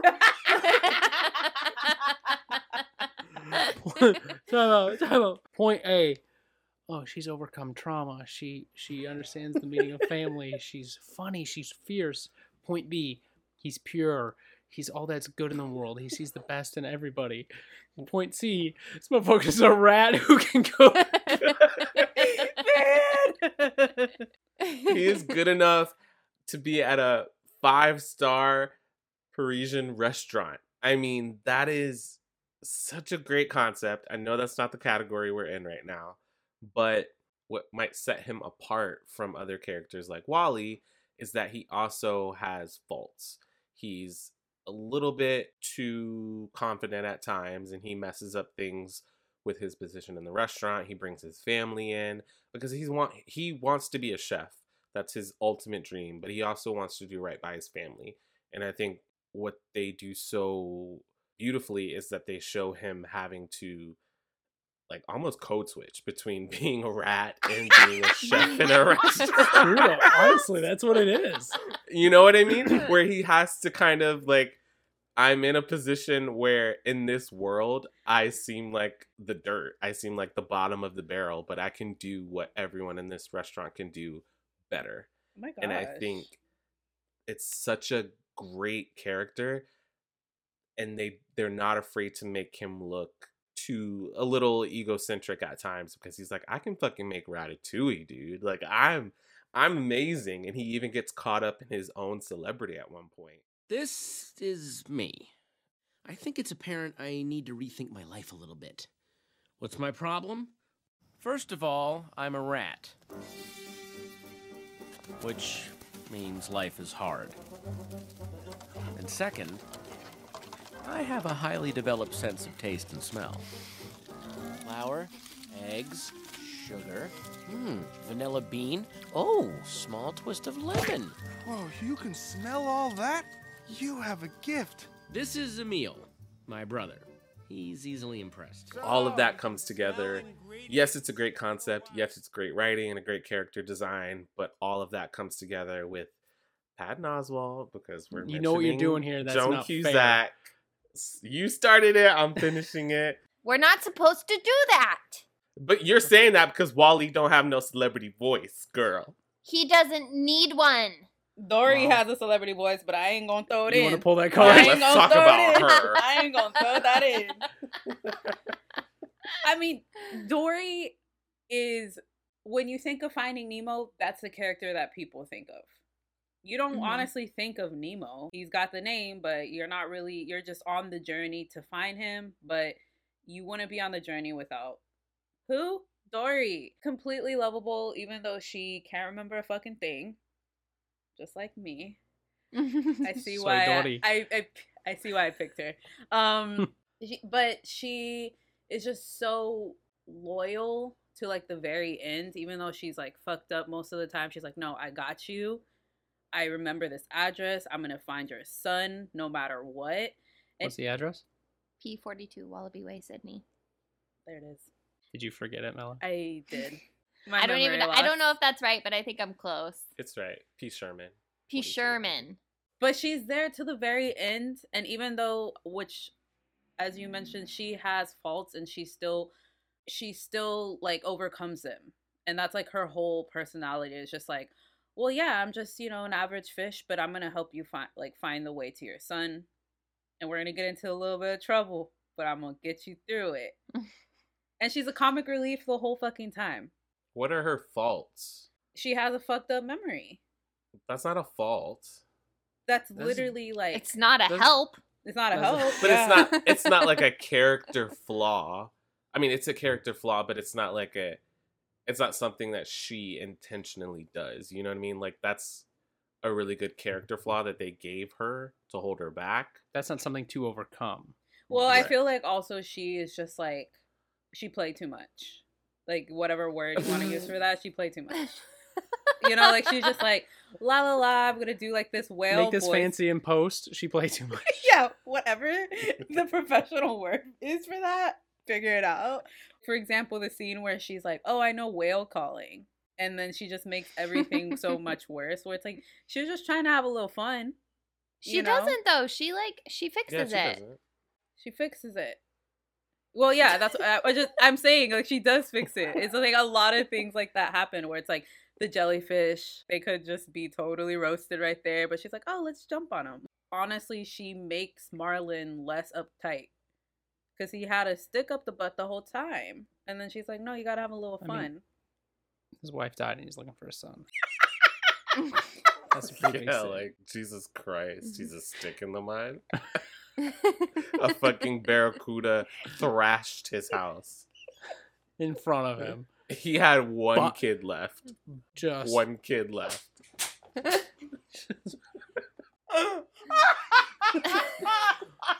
Speaker 7: time out, time out. Point A. Oh, she's overcome trauma. She she understands the meaning of family. She's funny. She's fierce. Point B. He's pure. He's all that's good in the world. He sees the best in everybody. Point C. This motherfucker's a rat who can go.
Speaker 5: right? he is good enough to be at a five star Parisian restaurant. I mean, that is such a great concept. I know that's not the category we're in right now, but what might set him apart from other characters like WALL-E is that he also has faults. He's a little bit too confident at times and he messes up things with his position in the restaurant. He brings his family in because he's want he wants to be a chef. That's his ultimate dream, but he also wants to do right by his family. And I think what they do so beautifully is that they show him having to like almost code switch between being a rat and being a chef in a restaurant.
Speaker 7: Honestly, that's what it is.
Speaker 5: You know what I mean? Where he has to kind of like I'm in a position where in this world I seem like the dirt. I seem like the bottom of the barrel, but I can do what everyone in this restaurant can do better.
Speaker 6: Oh my
Speaker 5: And I think it's such a great character and they they're not afraid to make him look too a little egocentric at times because he's like I can fucking make ratatouille, dude. Like I'm I'm amazing and he even gets caught up in his own celebrity at one point.
Speaker 12: This is me. I think it's apparent I need to rethink my life a little bit. What's my problem? First of all, I'm a rat. Which means life is hard. And second, I have a highly developed sense of taste and smell. Flour, eggs, sugar, hmm, vanilla bean. Oh, small twist of lemon.
Speaker 13: Whoa, you can smell all that? You have a gift.
Speaker 12: This is Emile, my brother. He's easily impressed.
Speaker 5: all of that comes together. Yes, it's a great concept. Yes, it's great writing and a great character design, but all of that comes together with Patton Oswalt because we're
Speaker 7: You know what you're doing here, that's
Speaker 5: Joan
Speaker 7: not fair.
Speaker 5: Cusack. S- You started it. I'm finishing it.
Speaker 3: We're not supposed to do that.
Speaker 5: But you're saying that because WALL-E don't have no celebrity voice, girl.
Speaker 3: He doesn't need one.
Speaker 6: Dory
Speaker 7: Wow.
Speaker 6: has a celebrity voice, but I ain't gonna throw it
Speaker 7: You
Speaker 6: in.
Speaker 7: You wanna pull that
Speaker 6: I
Speaker 7: card?
Speaker 6: ain't
Speaker 5: Let's
Speaker 6: gonna
Speaker 5: talk
Speaker 6: throw
Speaker 5: about
Speaker 6: it in.
Speaker 5: her.
Speaker 6: I ain't gonna throw that in. I mean, Dory is when you think of Finding Nemo, that's the character that people think of. You don't
Speaker 3: Mhm.
Speaker 6: honestly think of Nemo. He's got the name, but you're not really. You're just on the journey to find him. But you wouldn't be on the journey without who? Dory. Completely lovable, even though she can't remember a fucking thing. Just like me. I see
Speaker 7: Soy
Speaker 6: why
Speaker 7: Dory.
Speaker 6: I, I I see why I picked her. Um, she, but she is just so loyal to like the very end, even though she's like fucked up most of the time. She's like, no, I got you. I remember this address. I'm gonna find your son no matter what. And
Speaker 7: What's the address?
Speaker 3: P42 Wallaby Way, Sydney.
Speaker 6: there it is.
Speaker 7: Did you forget it, Mela?
Speaker 6: I did. My
Speaker 3: I don't even.
Speaker 6: memory
Speaker 3: I don't know if that's right, but I think I'm close.
Speaker 5: It's right. P. Sherman.
Speaker 3: P. Sherman.
Speaker 6: But she's there to the very end, and even though which as you mentioned, she has faults and she still she still like overcomes them. And that's like her whole personality is just like, well, yeah, I'm just, you know, an average fish, but I'm going to help you find like find the way to your son. And we're going to get into a little bit of trouble, but I'm going to get you through it. and she's a comic relief the whole fucking time.
Speaker 5: What are her faults?
Speaker 6: She has a fucked up memory.
Speaker 5: That's not a fault.
Speaker 6: That's
Speaker 5: That's-
Speaker 6: literally like
Speaker 3: It's not a help.
Speaker 6: it's not a
Speaker 5: That's-
Speaker 6: help.
Speaker 5: But
Speaker 6: yeah.
Speaker 5: it's not it's not like a character flaw. I mean, it's a character flaw, but it's not like a it's not something that she intentionally does. You know what I mean? Like that's a really good character flaw that they gave her to hold her back.
Speaker 7: That's not something to overcome.
Speaker 6: Well, I feel like also she is just like she played too much. Like whatever word you want to use for that, she played too much. You know, like she's just like la la la. I'm gonna do like this whale.
Speaker 7: Make this
Speaker 6: voice.
Speaker 7: fancy in post. She played too much.
Speaker 6: yeah, whatever the professional word is for that, figure it out. For example, the scene where she's like, "Oh, I know whale calling," and then she just makes everything so much worse. Where it's like she was just trying to have a little fun.
Speaker 3: She
Speaker 6: you know?
Speaker 3: doesn't though. She like she fixes
Speaker 5: Yeah, she
Speaker 3: it.
Speaker 5: doesn't.
Speaker 6: She fixes it. Well, yeah, that's I, I just I'm saying like she does fix it. It's like a lot of things like that happen where it's like the jellyfish they could just be totally roasted right there, but she's like, oh, let's jump on them. Honestly, she makes Marlin less uptight because he had a stick up the butt the whole time, and then she's like, no, you gotta have a little
Speaker 7: I
Speaker 6: fun.
Speaker 7: mean, His wife died and he's looking for a son. That's pretty
Speaker 5: Yeah,
Speaker 7: sin.
Speaker 5: like Jesus Christ, he's mm-hmm. a stick in the mud. a fucking barracuda thrashed his house.
Speaker 7: in front of him.
Speaker 5: He had one
Speaker 7: But-
Speaker 5: kid left.
Speaker 7: Just
Speaker 5: One kid left.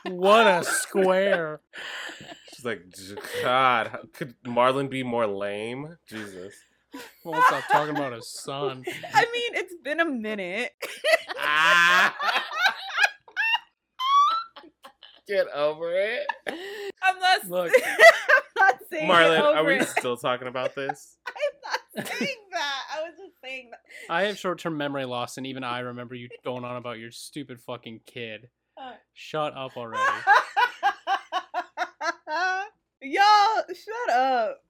Speaker 7: what a square.
Speaker 5: She's like, God, could Marlin be more lame? Jesus.
Speaker 7: Won't stop talking about his son.
Speaker 6: I mean, it's been a minute.
Speaker 5: Get over it.
Speaker 6: I'm not.
Speaker 7: Look.
Speaker 6: I'm not saying.
Speaker 5: Marlin,
Speaker 6: over
Speaker 5: are we
Speaker 6: it.
Speaker 5: still talking about this?
Speaker 6: I'm not saying that. I was just saying that.
Speaker 7: I have short term memory loss, and even I remember you going on about your stupid fucking kid.
Speaker 6: Uh.
Speaker 7: Shut up already.
Speaker 6: Y'all, shut up.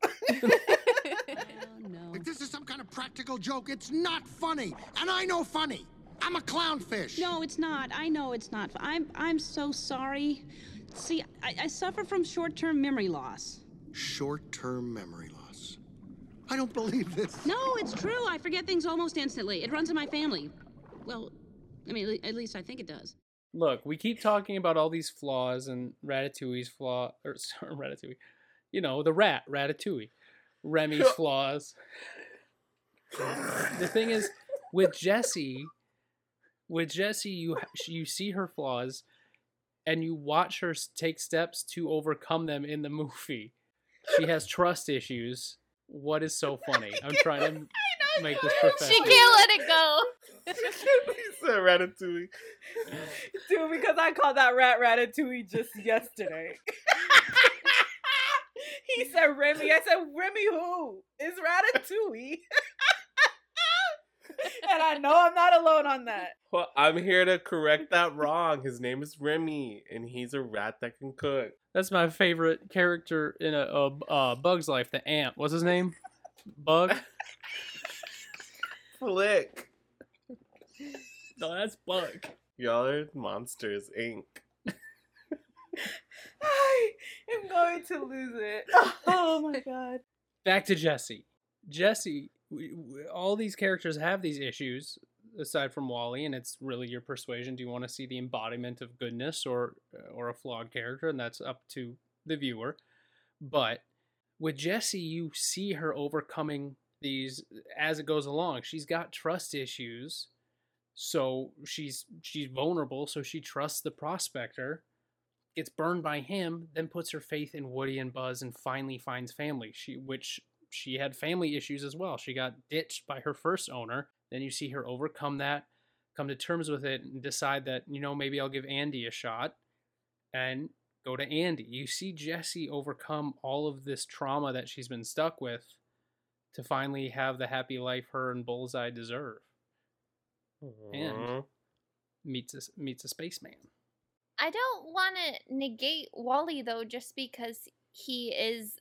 Speaker 8: Practical joke, it's not funny. And I know funny. I'm a clownfish.
Speaker 14: No, it's not. I know it's not. I'm I'm so sorry. See, I, I suffer from short-term memory loss.
Speaker 8: Short term memory loss. I don't believe this.
Speaker 14: No, it's true. I forget things almost instantly. It runs in my family. Well, I mean, at least I think it does.
Speaker 7: Look, we keep talking about all these flaws and Ratatouille's flaw, or sorry, Ratatouille. You know, the rat, Ratatouille. Remy's flaws. The thing is, with Jessie, with Jessie, you you see her flaws, and you watch her take steps to overcome them in the movie. She has trust issues. What is so funny? I'm trying to make this professional.
Speaker 3: She can't let it go.
Speaker 5: he said Ratatouille.
Speaker 6: Dude, because I called that rat ratatouille just yesterday. he said Remy. I said Remy who? Is ratatouille. and I know I'm not alone on that.
Speaker 5: Well, I'm here to correct that wrong. His name is Remy, and he's a rat that can cook.
Speaker 7: That's my favorite character in a, a, uh Bug's Life. The ant. What's his name? Bug.
Speaker 5: Flick.
Speaker 7: No, that's Bug.
Speaker 5: Y'all are monsters, Inc.
Speaker 6: I am going to lose it. Oh my god.
Speaker 7: Back to Jessie. Jessie. We, we, all these characters have these issues aside from WALL-E, and it's really your persuasion. Do you want to see the embodiment of goodness or uh, or a flawed character, and that's up to the viewer. But with Jessie, you see her overcoming these as it goes along. She's got trust issues, so she's she's vulnerable. So she trusts the prospector, gets burned by him, then puts her faith in Woody and Buzz, and finally finds family. She which she had family issues as well. She got ditched by her first owner. Then you see her overcome that, come to terms with it, and decide that you know maybe I'll give Andy a shot, and go to Andy. You see Jessie overcome all of this trauma that she's been stuck with to finally have the happy life her and Bullseye deserve. And meets a, meets a spaceman.
Speaker 3: I don't want to negate WALL-E though, just because he is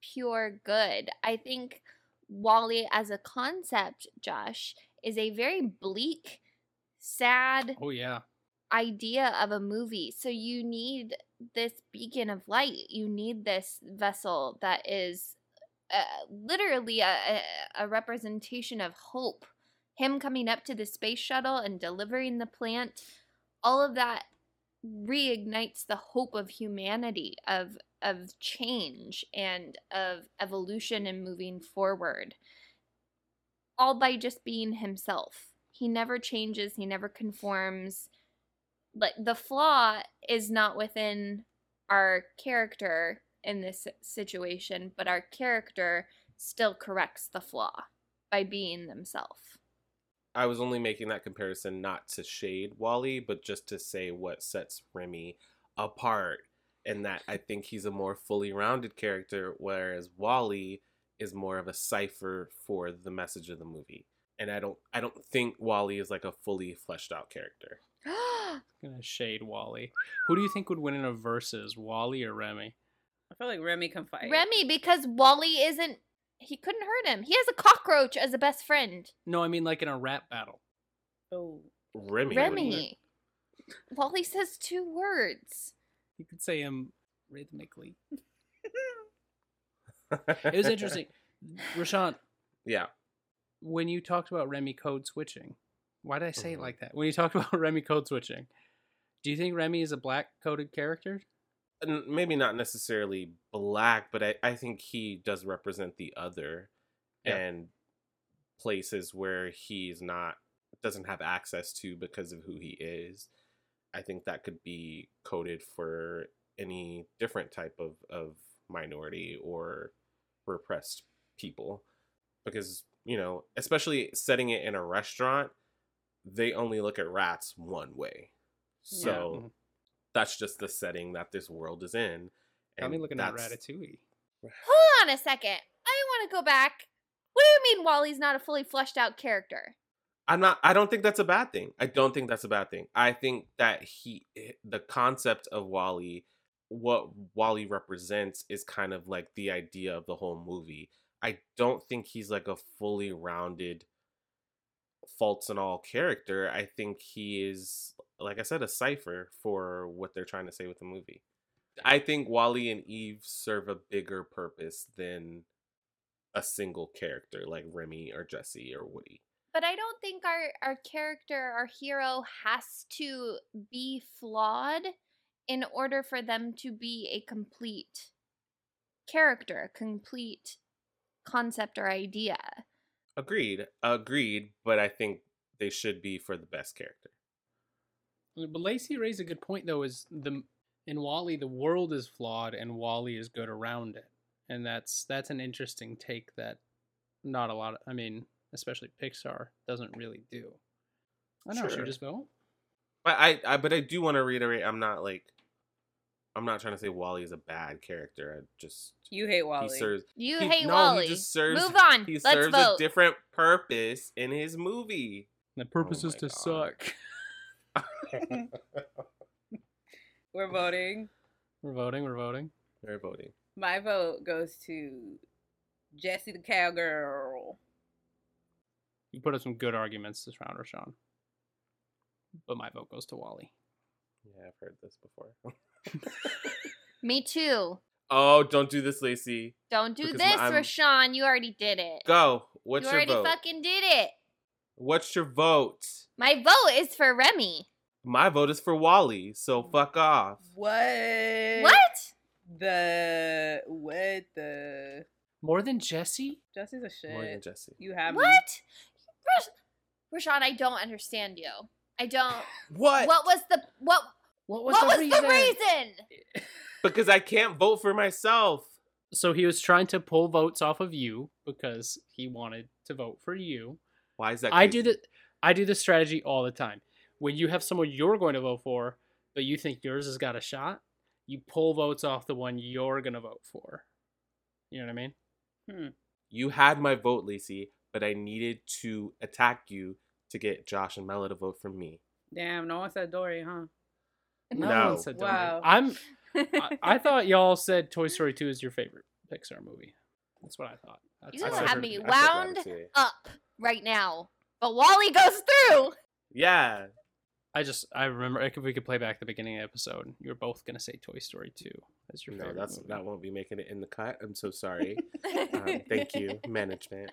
Speaker 3: pure good. I think WALL-E as a concept, Josh, is a very bleak, sad
Speaker 7: Oh yeah.
Speaker 3: idea of a movie. So you need this beacon of light. You need this vessel that is uh, literally a, a, a representation of hope. Him coming up to the space shuttle and delivering the plant, all of that reignites the hope of humanity, of of change and of evolution and moving forward. All by just being himself. He never changes, he never conforms. Like the flaw is not within our character in this situation, but our character still corrects the flaw by being themselves.
Speaker 5: I was only making that comparison not to shade WALL-E, but just to say what sets Remy apart. And that I think he's a more fully rounded character, whereas WALL-E is more of a cipher for the message of the movie. And I don't I don't think WALL-E is like a fully fleshed out character.
Speaker 7: Gonna shade WALL-E. Who do you think would win in a versus, WALL-E or Remy?
Speaker 6: I feel like Remy can fight.
Speaker 3: Remy, because WALL-E isn't. He couldn't hurt him. He has a cockroach as a best friend.
Speaker 7: No, I mean like in a rap battle.
Speaker 6: Oh.
Speaker 5: Remy.
Speaker 3: Remy. WALL-E says two words.
Speaker 7: You could say him rhythmically. it was interesting. Rashawn,
Speaker 5: Yeah.
Speaker 7: when you talked about Remy code switching, why did I say it
Speaker 5: Mhm.
Speaker 7: like that? When you talked about Remy code switching, do you think Remy is a black coded character?
Speaker 5: Maybe not necessarily black, but I, I think he does represent the other
Speaker 7: Yeah.
Speaker 5: and places where he's not doesn't have access to because of who he is. I think that could be coded for any different type of, of minority or repressed people. Because, you know, especially setting it in a restaurant, they only look at rats one way.
Speaker 7: Yeah.
Speaker 5: So mm-hmm. that's just the setting that this world is in.
Speaker 7: Got me
Speaker 5: and
Speaker 7: looking at
Speaker 5: that's-
Speaker 7: Ratatouille.
Speaker 3: Hold on a second. I want to go back. What do you mean WALL-E's not a fully fleshed out character?
Speaker 5: I'm not I don't think that's a bad thing. I don't think that's a bad thing. I think that he eh, the concept of WALL-E what WALL-E represents is kind of like the idea of the whole movie. I don't think he's like a fully rounded faults and all character. I think he is like I said a cipher for what they're trying to say with the movie. I think WALL-E and Eve serve a bigger purpose than a single character like Remy or Jessie or Woody.
Speaker 3: But I don't think our our character, our hero has to be flawed in order for them to be a complete character, a complete concept or idea.
Speaker 5: Agreed. Agreed. But I think they should be for the best character.
Speaker 7: But Lacey raised a good point though. Is the in WALL-E the world is flawed and WALL-E is good around it, and that's that's an interesting take that not a lot. Of, I mean, especially Pixar doesn't really do. I know. Should
Speaker 5: Sure.
Speaker 7: we just vote?
Speaker 5: But I, I but I do want to reiterate. I'm not like. I'm not trying to say WALL-E is a bad character. I just
Speaker 6: You hate WALL-E.
Speaker 5: he serves.
Speaker 3: You
Speaker 5: he-
Speaker 3: hate
Speaker 5: no,
Speaker 3: WALL-E.
Speaker 5: He just serves.
Speaker 3: Move on.
Speaker 5: He
Speaker 3: Let's
Speaker 5: serves
Speaker 3: vote.
Speaker 5: a different purpose in his movie.
Speaker 7: The purpose
Speaker 5: Oh
Speaker 7: is to
Speaker 5: God.
Speaker 7: suck.
Speaker 6: We're voting.
Speaker 7: We're voting. We're voting.
Speaker 5: We're voting.
Speaker 6: My vote goes to Jessie the cowgirl.
Speaker 7: You put up some good arguments this round, Rashawn. But my vote goes to WALL-E.
Speaker 5: Yeah, I've heard this before.
Speaker 3: Me too.
Speaker 5: oh, don't do this, Lacey.
Speaker 3: Don't do this,
Speaker 5: I'm-
Speaker 3: Rashawn. You already did it.
Speaker 5: Go. What's
Speaker 3: you
Speaker 5: your
Speaker 3: already
Speaker 5: vote?
Speaker 3: fucking did it.
Speaker 5: What's your vote?
Speaker 3: My vote is for Remy.
Speaker 5: My vote is for WALL-E. So fuck off.
Speaker 6: What?
Speaker 3: What?
Speaker 6: The what the
Speaker 7: More than Jessie?
Speaker 6: Jessie's a shit.
Speaker 5: More than Jessie.
Speaker 6: You have.
Speaker 3: What? Rash- Rashawn, I don't understand you. I don't.
Speaker 5: What?
Speaker 3: What was the what?
Speaker 7: What
Speaker 3: What was, the reason?
Speaker 5: Because I can't vote for myself.
Speaker 7: So he was trying to pull votes off of you because he wanted to vote for you.
Speaker 5: Why is that?
Speaker 7: I do the I do this strategy all the time. When you have someone you're going to vote for, but you think yours has got a shot, you pull votes off the one you're gonna vote for. You know what I mean?
Speaker 6: Hmm.
Speaker 5: You had my vote, Lacey, but I needed to attack you to get Josh and Mela to vote for me.
Speaker 6: Damn, no one said Dory, huh?
Speaker 7: No,
Speaker 5: No.
Speaker 7: one said
Speaker 6: Wow.
Speaker 7: wow. I'm. I, I thought y'all said Toy Story 2 is your favorite Pixar movie. That's what I thought. That's
Speaker 3: You
Speaker 7: what I
Speaker 3: have me wound up right now. But WALL-E goes through.
Speaker 5: Yeah.
Speaker 7: I just I remember if we could play back the beginning of the episode, you were both gonna say Toy Story 2 as your
Speaker 5: No,
Speaker 7: favorite.
Speaker 5: that's
Speaker 7: movie.
Speaker 5: that won't be making it in the cut. I'm so sorry. um, thank you, management.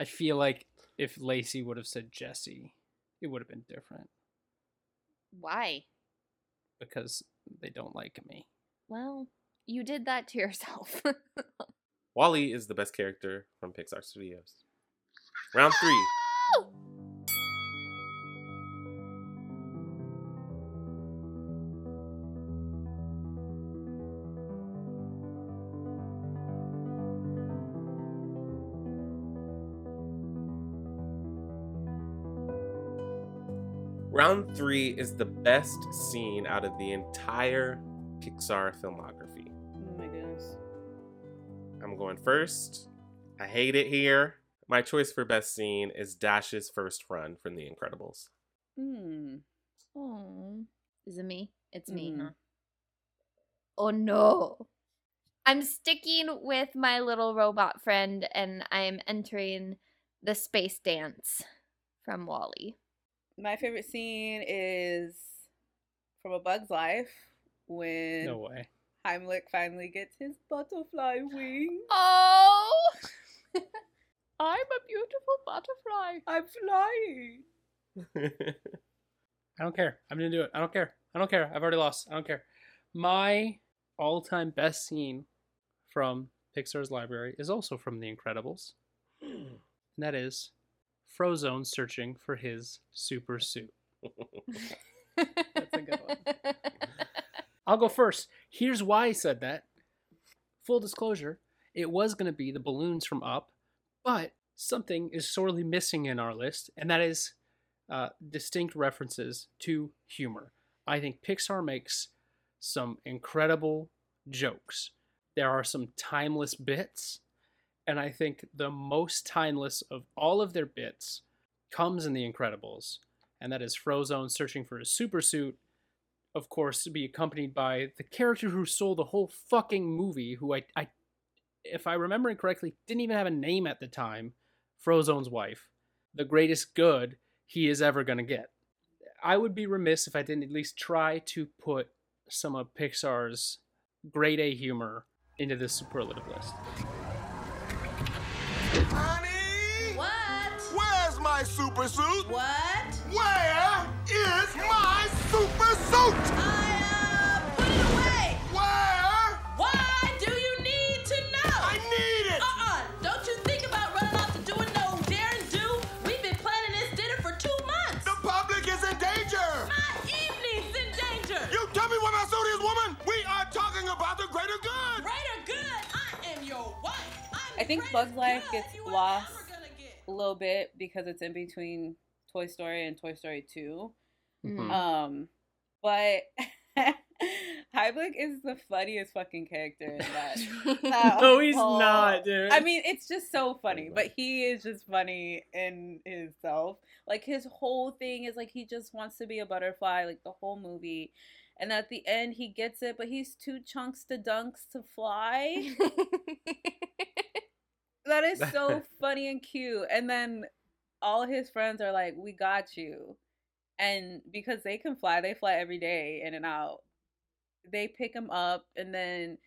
Speaker 7: I feel like if Lacey would have said Jessie, it would have been different
Speaker 3: Why?
Speaker 7: because they don't like me.
Speaker 3: Well, you did that to yourself.
Speaker 5: WALL-E is the best character from Pixar Studios. Round three. Round three is the best scene out of the entire Pixar filmography.
Speaker 6: Oh my goodness.
Speaker 5: I'm going first. I hate it here. My choice for best scene is Dash's first run from The Incredibles.
Speaker 6: Hmm.
Speaker 3: oh. Is it me? It's me,
Speaker 6: Mhm.
Speaker 3: huh? Oh no. I'm sticking with my little robot friend and I'm entering the space dance from WALL-E.
Speaker 6: My favorite scene is from A Bug's Life when
Speaker 7: No way.
Speaker 6: Heimlich finally gets his butterfly wings.
Speaker 3: Oh! I'm a beautiful butterfly.
Speaker 6: I'm flying.
Speaker 7: I don't care. I'm gonna do it. I don't care. I don't care. I've already lost. I don't care. My all-time best scene from Pixar's library is also from The Incredibles, and that is Frozone searching for his super suit.
Speaker 6: That's a good one.
Speaker 7: I'll go first. Here's why I said that. Full disclosure, it was going to be the balloons from Up, but something is sorely missing in our list, and that is uh, distinct references to humor. I think Pixar makes some incredible jokes. There are some timeless bits, and I think the most timeless of all of their bits comes in The Incredibles, and that is Frozone searching for his supersuit, of course, to be accompanied by the character who stole the whole fucking movie, who I, I if I remember correctly, didn't even have a name at the time, Frozone's wife. The greatest good he is ever going to get. I would be remiss if I didn't at least try to put some of Pixar's grade A humor into this superlative list.
Speaker 13: Honey!
Speaker 15: What?
Speaker 13: Where's my super suit?
Speaker 15: What?
Speaker 13: Where is my super suit?
Speaker 15: I, uh, put it away.
Speaker 13: Where?
Speaker 15: Why do you need to know?
Speaker 13: I need it!
Speaker 15: Uh-uh. Don't you think about running off to doing no daring do? We've been planning this dinner for two months.
Speaker 13: The public is in danger!
Speaker 15: My evening's in danger.
Speaker 13: You tell me where my suit is, woman! We are talking about the greater good!
Speaker 15: Greater good. I
Speaker 6: think Bug's Life
Speaker 15: good
Speaker 6: gets lost
Speaker 15: get.
Speaker 6: a little bit because it's in between Toy Story and Toy Story 2.
Speaker 7: Mhm.
Speaker 6: Um, but Heimlich is the funniest fucking character in that. that
Speaker 7: no, he's not, dude.
Speaker 6: I mean, it's just so funny, but he is just funny in himself. Like his whole thing is like he just wants to be a butterfly, like the whole movie. And at the end, he gets it, but he's too chunks to dunks to fly. that is so funny and cute. And then all his friends are like, "We got you," and because they can fly, they fly every day in and out. They pick him up, and then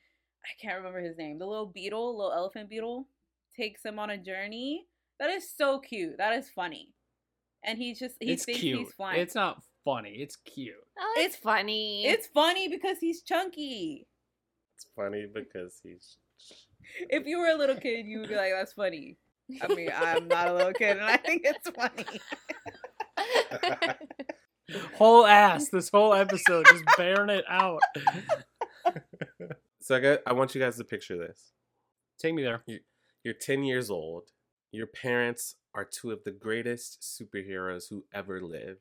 Speaker 6: I can't remember his name. The little beetle, little elephant beetle, takes him on a journey. That is so cute. That is funny, and he just he
Speaker 7: it's
Speaker 6: thinks
Speaker 7: cute.
Speaker 6: he's flying.
Speaker 7: It's not funny. It's cute.
Speaker 3: Oh, it's, funny.
Speaker 6: It's funny because he's chunky.
Speaker 5: It's funny because he's.
Speaker 6: If you were a little kid, you would be like, "That's funny." I mean, I'm not a little kid, and I think it's funny.
Speaker 7: Whole ass. This whole episode just bearing it out.
Speaker 5: So I got. I want you guys to picture this.
Speaker 7: Take me there.
Speaker 5: You, you're 10 years old. Your parents are two of the greatest superheroes who ever lived,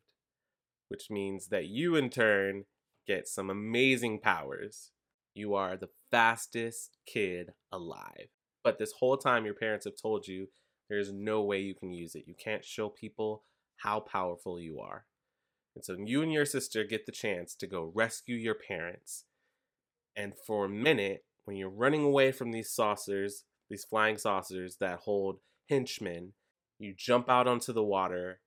Speaker 5: which means that you, in turn, get some amazing powers. You are the fastest kid alive. But this whole time, your parents have told you there's no way you can use it. You can't show people how powerful you are. And so you and your sister get the chance to go rescue your parents. And for a minute, when you're running away from these saucers, these flying saucers that hold henchmen, you jump out onto the water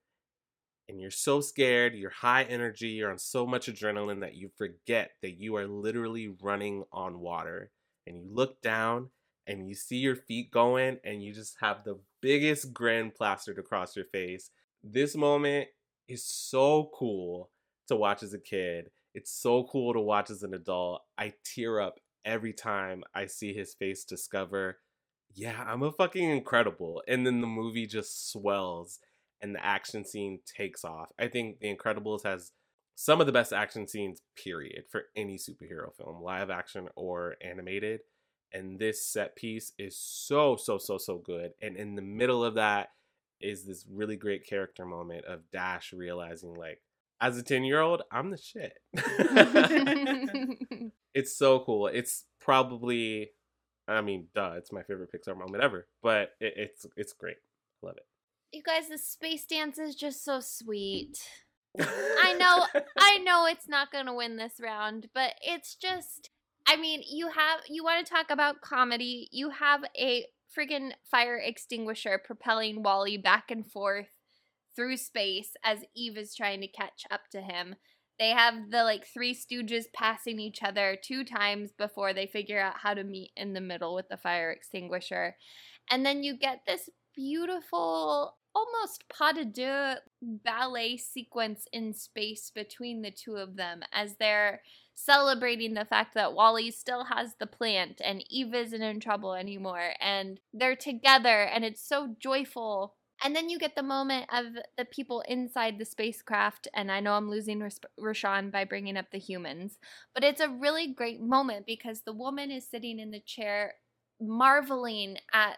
Speaker 5: and you're so scared, you're high energy, you're on so much adrenaline that you forget that you are literally running on water. And you look down and you see your feet going and you just have the biggest grin plastered across your face. This moment is so cool to watch as a kid. It's so cool to watch as an adult. I tear up every time I see his face discover, yeah, I'm a fucking incredible. And then the movie just swells and the action scene takes off. I think The Incredibles has some of the best action scenes, period, for any superhero film, live action or animated. And this set piece is so, so, so, so good. And in the middle of that is this really great character moment of Dash realizing, like, as a 10 year old, I'm the shit. it's so cool. It's probably, I mean, duh, it's my favorite Pixar moment ever, but it, it's it's great. Love it.
Speaker 3: You guys, the space dance is just so sweet. I know, I know it's not going to win this round, but it's just. I mean, you have you want to talk about comedy? You have a friggin' fire extinguisher propelling WALL-E back and forth through space as Eve is trying to catch up to him. They have the like three stooges passing each other two times before they figure out how to meet in the middle with the fire extinguisher. And then you get this beautiful, almost pas de deux ballet sequence in space between the two of them as they're celebrating the fact that WALL-E still has the plant and Eve isn't in trouble anymore. And they're together and it's so joyful. And then you get the moment of the people inside the spacecraft. And I know I'm losing Rashawn by bringing up the humans, but it's a really great moment because the woman is sitting in the chair marveling at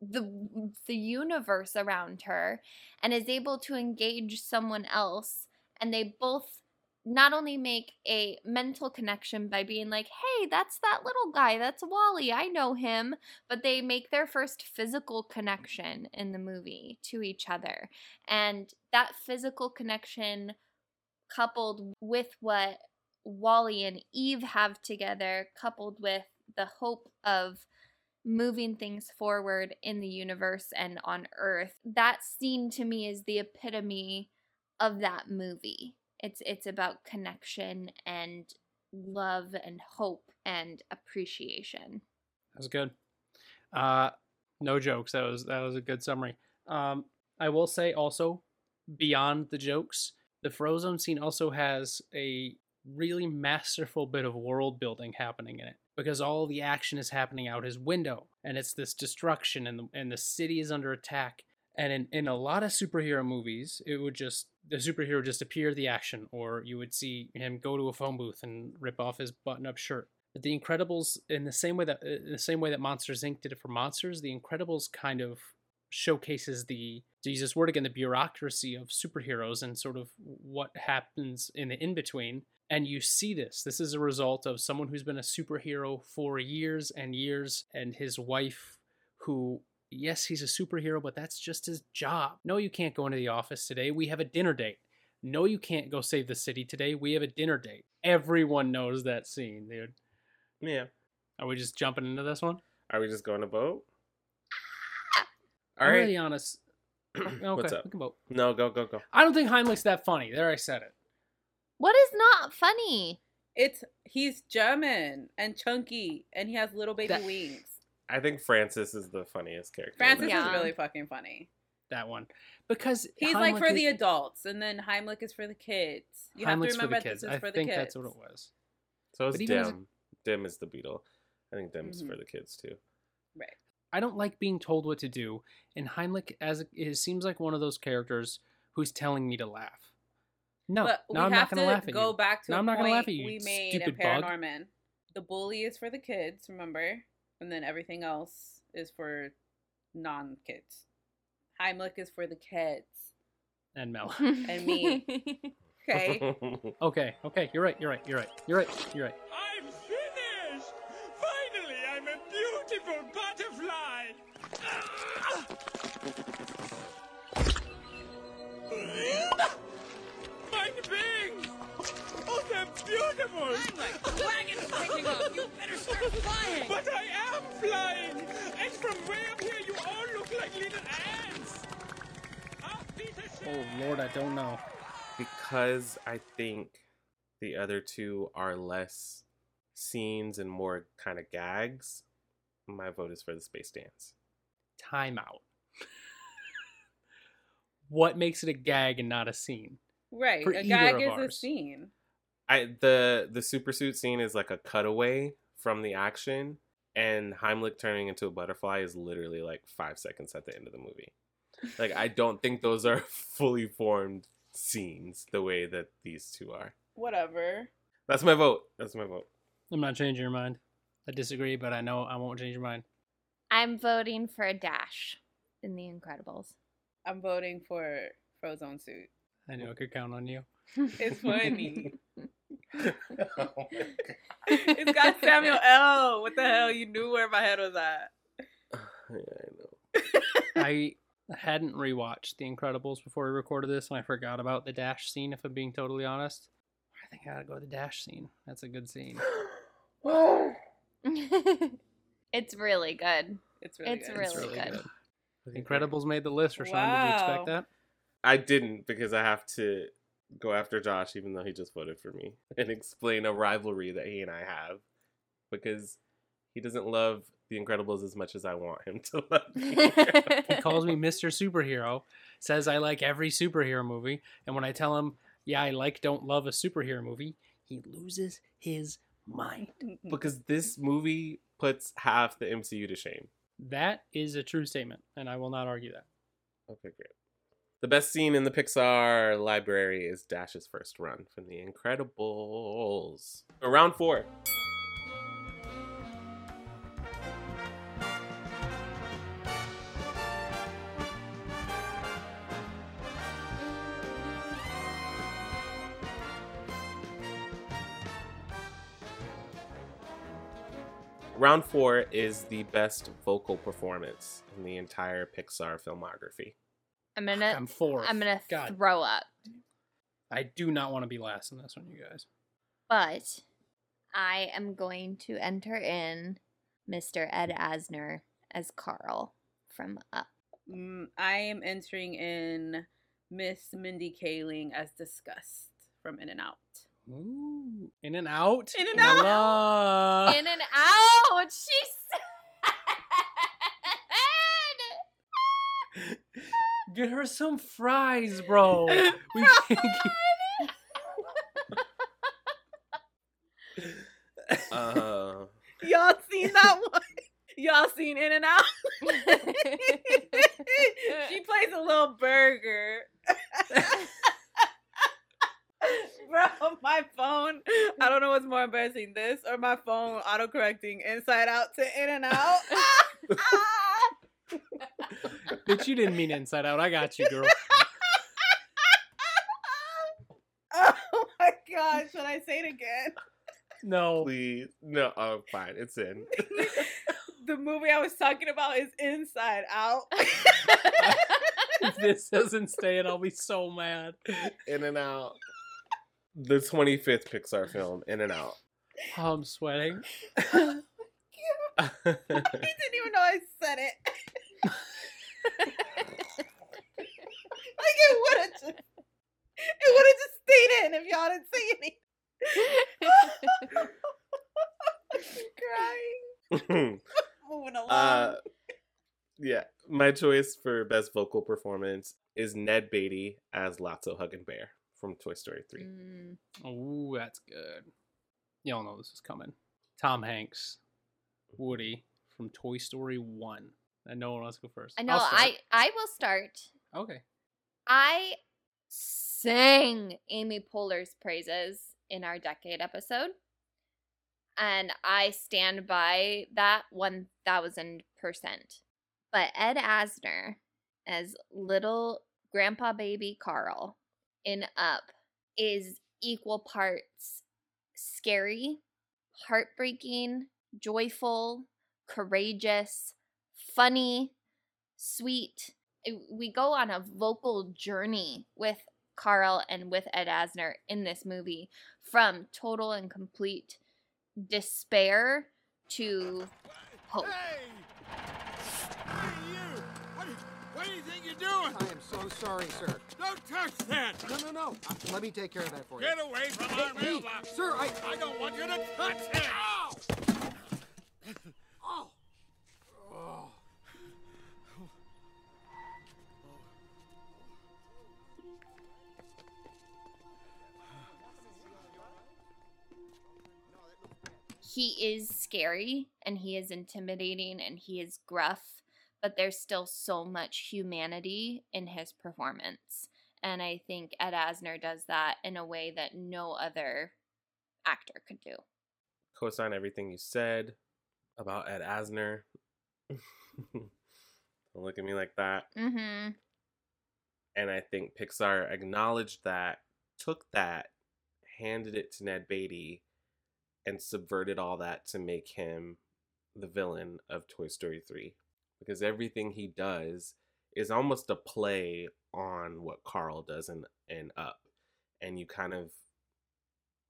Speaker 3: the the universe around her and is able to engage someone else and they both not only make a mental connection by being like, hey, that's that little guy, that's WALL-E, I know him, but they make their first physical connection in the movie to each other. And that physical connection, coupled with what WALL-E and Eve have together, coupled with the hope of moving things forward in the universe and on Earth, that scene to me is the epitome of that movie it's it's about connection and love and hope and appreciation.
Speaker 7: That was good. Uh, no jokes. That was that was a good summary. Um, I will say also, beyond the jokes, the Frozone scene also has a really masterful bit of world building happening in it because all the action is happening out his window and it's this destruction and the, and the city is under attack and in, in a lot of superhero movies, it would just the superhero just appear the action, or you would see him go to a phone booth and rip off his button-up shirt. But the Incredibles, in the same way that in the same way that Monsters Inc. did it for monsters, the Incredibles kind of showcases the to use this word again the bureaucracy of superheroes and sort of what happens in the in between. And you see this. This is a result of someone who's been a superhero for years and years, and his wife, who yes, he's a superhero, but that's just his job. No, you can't go into the office today. We have a dinner date. No, you can't go save the city today. We have a dinner date. Everyone knows that scene, dude.
Speaker 5: Yeah.
Speaker 7: Are we just jumping into this one?
Speaker 5: Are we just going to vote?
Speaker 7: All right. Really honest. okay,
Speaker 5: What's up?
Speaker 7: We can vote.
Speaker 5: No, go, go, go.
Speaker 7: I don't think Heimlich's that funny. There, I said it.
Speaker 3: What is not funny?
Speaker 6: It's he's German and chunky, and he has little baby
Speaker 7: That-
Speaker 6: wings.
Speaker 5: I think Francis is the funniest character.
Speaker 6: Francis
Speaker 5: that
Speaker 6: is
Speaker 3: Yeah.
Speaker 6: really fucking funny.
Speaker 7: That one. Because
Speaker 6: He's like
Speaker 7: Heimlich
Speaker 6: for the adults, and then Heimlich is for the kids. You have
Speaker 7: Heimlich's
Speaker 6: to
Speaker 7: for
Speaker 6: remember
Speaker 7: the kids.
Speaker 6: this is
Speaker 7: I
Speaker 6: for the
Speaker 7: think
Speaker 6: kids.
Speaker 7: that's what it was.
Speaker 5: So is
Speaker 7: But even as a-
Speaker 5: Dim. Dim is the beetle. I think Dim's
Speaker 6: Mhm.
Speaker 5: for the kids too.
Speaker 6: Right.
Speaker 7: I don't like being told what to do, and Heimlich as it seems like one of those characters who's telling me to laugh. No,
Speaker 6: but
Speaker 7: no,
Speaker 6: we
Speaker 7: I'm
Speaker 6: have
Speaker 7: not going
Speaker 6: to
Speaker 7: to laugh at
Speaker 6: go
Speaker 7: you.
Speaker 6: back to
Speaker 7: no,
Speaker 6: a
Speaker 7: I'm not gonna
Speaker 6: point
Speaker 7: laugh at you,
Speaker 6: we made in
Speaker 7: stupid bug.
Speaker 6: Paranorman. The bully is for the kids, remember, and then everything else is for non-kids. Heimlich is for the kids
Speaker 7: And Mel.
Speaker 6: and me. Okay.
Speaker 7: okay, okay, you're right, you're right, you're right, you're right, you're right.
Speaker 8: Animals!
Speaker 15: The wagon's picking up. You better start flying.
Speaker 8: But I am flying! And from way up here, you all look like little ants!
Speaker 7: Ah, oh Lord, I don't know.
Speaker 5: because I think the other two are less scenes and more kind of gags. My vote is for the space dance.
Speaker 7: Timeout. what makes it a gag and not a scene?
Speaker 6: Right.
Speaker 7: For
Speaker 6: a
Speaker 7: either
Speaker 6: gag
Speaker 7: of
Speaker 6: is a
Speaker 7: ours.
Speaker 6: scene.
Speaker 5: I the the super suit scene is like a cutaway from the action, and Heimlich turning into a butterfly is literally like five seconds at the end of the movie. Like I don't think those are fully formed scenes the way that these two are.
Speaker 6: Whatever.
Speaker 5: That's my vote. That's my vote.
Speaker 7: I'm not changing your mind. I disagree, but I know I won't change your mind.
Speaker 3: I'm voting for a dash in The Incredibles.
Speaker 6: I'm voting for Frozone suit.
Speaker 7: I knew I could count on you.
Speaker 6: It's funny. it's got Samuel L. What the hell? You knew where my head was at.
Speaker 7: I know. I hadn't rewatched The Incredibles before we recorded this, and I forgot about the dash scene. If I'm being totally honest, I think I gotta go with the dash scene. That's a good scene.
Speaker 3: it's really good.
Speaker 6: It's
Speaker 3: really it's
Speaker 6: good.
Speaker 3: Really
Speaker 7: It's really
Speaker 3: good.
Speaker 7: good. The Incredibles made the list. Rashawn, did you expect that?
Speaker 5: I didn't because I have to go after Josh, even though he just voted for me, and explain a rivalry that he and I have because he doesn't love The Incredibles as much as I want him to love. The
Speaker 7: he calls me Mr. Superhero, says I like every superhero movie, and when I tell him, yeah, I like, don't love a superhero movie, he loses his mind.
Speaker 5: because this movie puts half the MCU to shame.
Speaker 7: That is a true statement, and I will not argue that.
Speaker 5: Okay, great. The best scene in the Pixar library is Dash's first run from The Incredibles. Round four. Round four is the best vocal performance in the entire Pixar filmography.
Speaker 3: I'm gonna.
Speaker 7: I'm fourth.
Speaker 3: I'm gonna
Speaker 7: God.
Speaker 3: throw up,
Speaker 7: I do not want to be last in this one, you guys.
Speaker 3: but I am going to enter in Mr. Ed Asner as Carl from Up.
Speaker 6: Mm, I am entering in Miss Mindy Kaling as Disgust from In and Out.
Speaker 7: Ooh, in and out.
Speaker 6: In and out.
Speaker 7: out.
Speaker 3: in and out. She said.
Speaker 7: Get her some fries, bro. We can't
Speaker 5: Uh,
Speaker 6: Y'all seen that one? Y'all seen In and Out? she plays a little burger. Bro, my phone. I don't know what's more embarrassing, this or my phone autocorrecting inside out to in and out.
Speaker 7: Bitch, you didn't mean inside out. I got you, girl.
Speaker 6: oh my god, should I say it again?
Speaker 7: No.
Speaker 5: please. No, oh, fine. It's in.
Speaker 6: The movie I was talking about is Inside Out.
Speaker 7: if this doesn't stay in, I'll be so mad.
Speaker 5: In and Out. The 25th Pixar film, In and Out.
Speaker 7: Oh, I'm sweating.
Speaker 6: I didn't even know I said it. Like it would have just it would have just stayed in if y'all didn't say anything. I'm crying. Moving along.
Speaker 5: uh, yeah, my choice for best vocal performance is Ned Beatty as Lotso Huggin Bear from Toy Story 3.
Speaker 3: Mm.
Speaker 7: Oh, that's good. Y'all know this is coming. Tom Hanks, Woody from Toy Story 1. And no one wants to go first.
Speaker 3: I know.
Speaker 7: I'll start.
Speaker 3: I I will start.
Speaker 7: Okay.
Speaker 3: I sang Amy Poehler's praises in our decade episode. And I stand by that 1000%. But Ed Asner as little grandpa baby Carl in Up is equal parts scary, heartbreaking, joyful, courageous, funny, sweet. Uh, We go on a vocal journey with Carl and with Ed Asner in this movie from total and complete despair to hope.
Speaker 8: What do you think you're doing?
Speaker 16: I am so sorry, sir.
Speaker 8: Don't touch that!
Speaker 16: No, no, no. Uh, let me take care of that for you.
Speaker 8: Get away from
Speaker 16: Hey,
Speaker 8: our
Speaker 16: hey,
Speaker 8: mailbox!
Speaker 16: sir, I-
Speaker 8: I don't want you to touch it! Ow!
Speaker 3: He is scary and he is intimidating and he is gruff, but there's still so much humanity in his performance. And I think Ed Asner does that in a way that no other actor could do.
Speaker 5: Co-sign everything you said about Ed Asner. Don't look at me like that.
Speaker 3: Mm-hmm.
Speaker 5: And I think Pixar acknowledged that, took that, handed it to Ned Beatty, and subverted all that to make him the villain of Toy Story 3. Because everything he does is almost a play on what Carl does in, in Up. And you kind of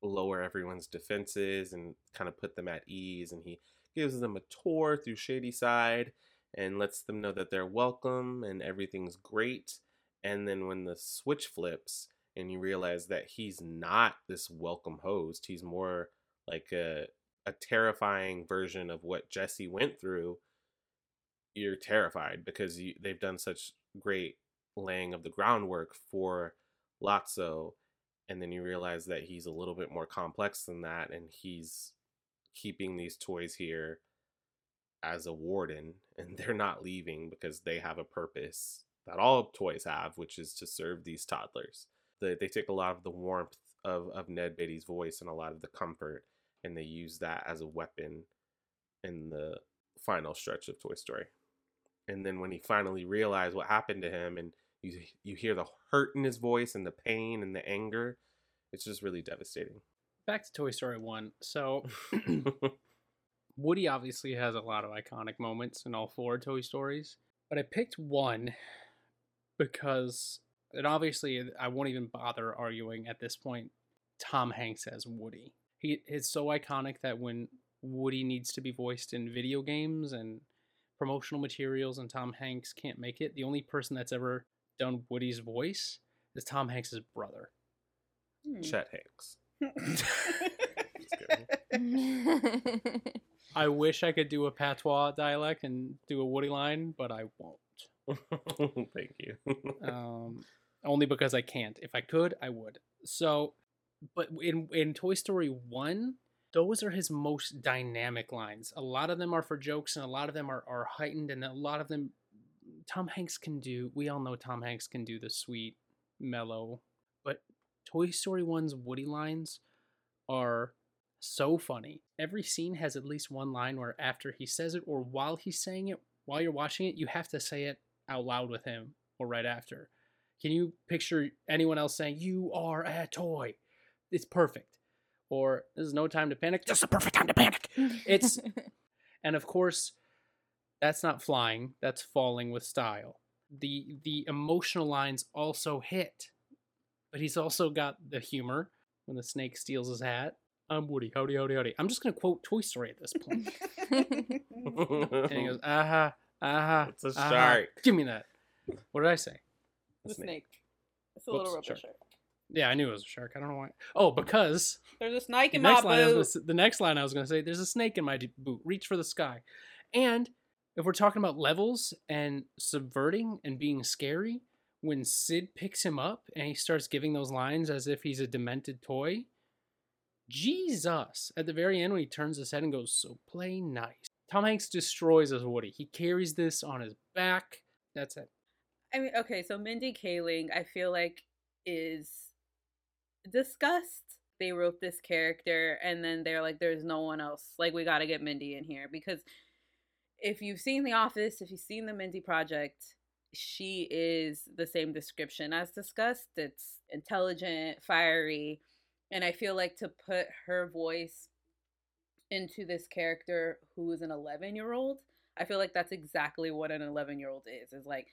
Speaker 5: lower everyone's defenses and kind of put them at ease. And he gives them a tour through Shady Side and lets them know that they're welcome and everything's great. And then when the switch flips and you realize that he's not this welcome host, he's more like a a terrifying version of what Jessie went through, you're terrified because you, they've done such great laying of the groundwork for Lotso, and then you realize that he's a little bit more complex than that, and he's keeping these toys here as a warden, and they're not leaving because they have a purpose that all toys have, which is to serve these toddlers. They, they take a lot of the warmth of, of Ned Beatty's voice and a lot of the comfort, and they use that as a weapon in the final stretch of Toy Story. And then when he finally realized what happened to him, and you you hear the hurt in his voice and the pain and the anger, it's just really devastating.
Speaker 7: Back to Toy Story 1. So, Woody obviously has a lot of iconic moments in all four Toy Stories, but I picked one because, and obviously, I won't even bother arguing at this point. Tom Hanks as Woody. He is so iconic that when Woody needs to be voiced in video games and promotional materials and Tom Hanks can't make it, the only person that's ever done Woody's voice is Tom Hanks's brother.
Speaker 5: Chet Hanks.
Speaker 7: I wish I could do a patois dialect and do a Woody line, but I won't.
Speaker 5: Thank you.
Speaker 7: um, only because I can't. If I could, I would. So, but in in Toy Story one, those are his most dynamic lines. A lot of them are for jokes, and a lot of them are are heightened, and a lot of them Tom Hanks can do. We all know Tom Hanks can do the sweet, mellow, but Toy Story 1's Woody lines are so funny. Every scene has at least one line where after he says it or while he's saying it, while you're watching it, you have to say it out loud with him or right after. Can you picture anyone else saying, You are a toy? It's perfect. Or this is no time to panic. Just the perfect time to panic. It's and of course, that's not flying, that's falling with style. The the emotional lines also hit. But he's also got the humor when the snake steals his hat. I'm Woody, howdy, howdy, howdy. I'm just gonna quote Toy Story at this point. and he goes, aha, aha.
Speaker 5: It's a
Speaker 7: aha.
Speaker 5: shark.
Speaker 7: Give me that. What did I say?
Speaker 6: The snake. It's a little rubber
Speaker 7: shark.
Speaker 6: shark.
Speaker 7: Yeah, I knew it was a shark. I don't know why. Oh, because
Speaker 6: There's a snake in my
Speaker 7: next line was
Speaker 6: boot.
Speaker 7: the next line I was going to say, "There's a snake in my boot. Reach for the sky." And if we're talking about levels and subverting and being scary, when Sid picks him up and he starts giving those lines as if he's a demented toy, Jesus! At the very end, when he turns his head and goes, "So play nice." Tom Hanks destroys as Woody. He carries this on his back. That's it.
Speaker 6: I mean, okay, so Mindy Kaling, I feel like, is discussed. They wrote this character, and then they're like, "There's no one else. Like, we got to get Mindy in here because if you've seen The Office, if you've seen the Mindy Project, she is the same description as discussed. It's intelligent, fiery, and I feel like to put her voice into this character who is an 11 year old, I feel like that's exactly what an 11 year old is. Is like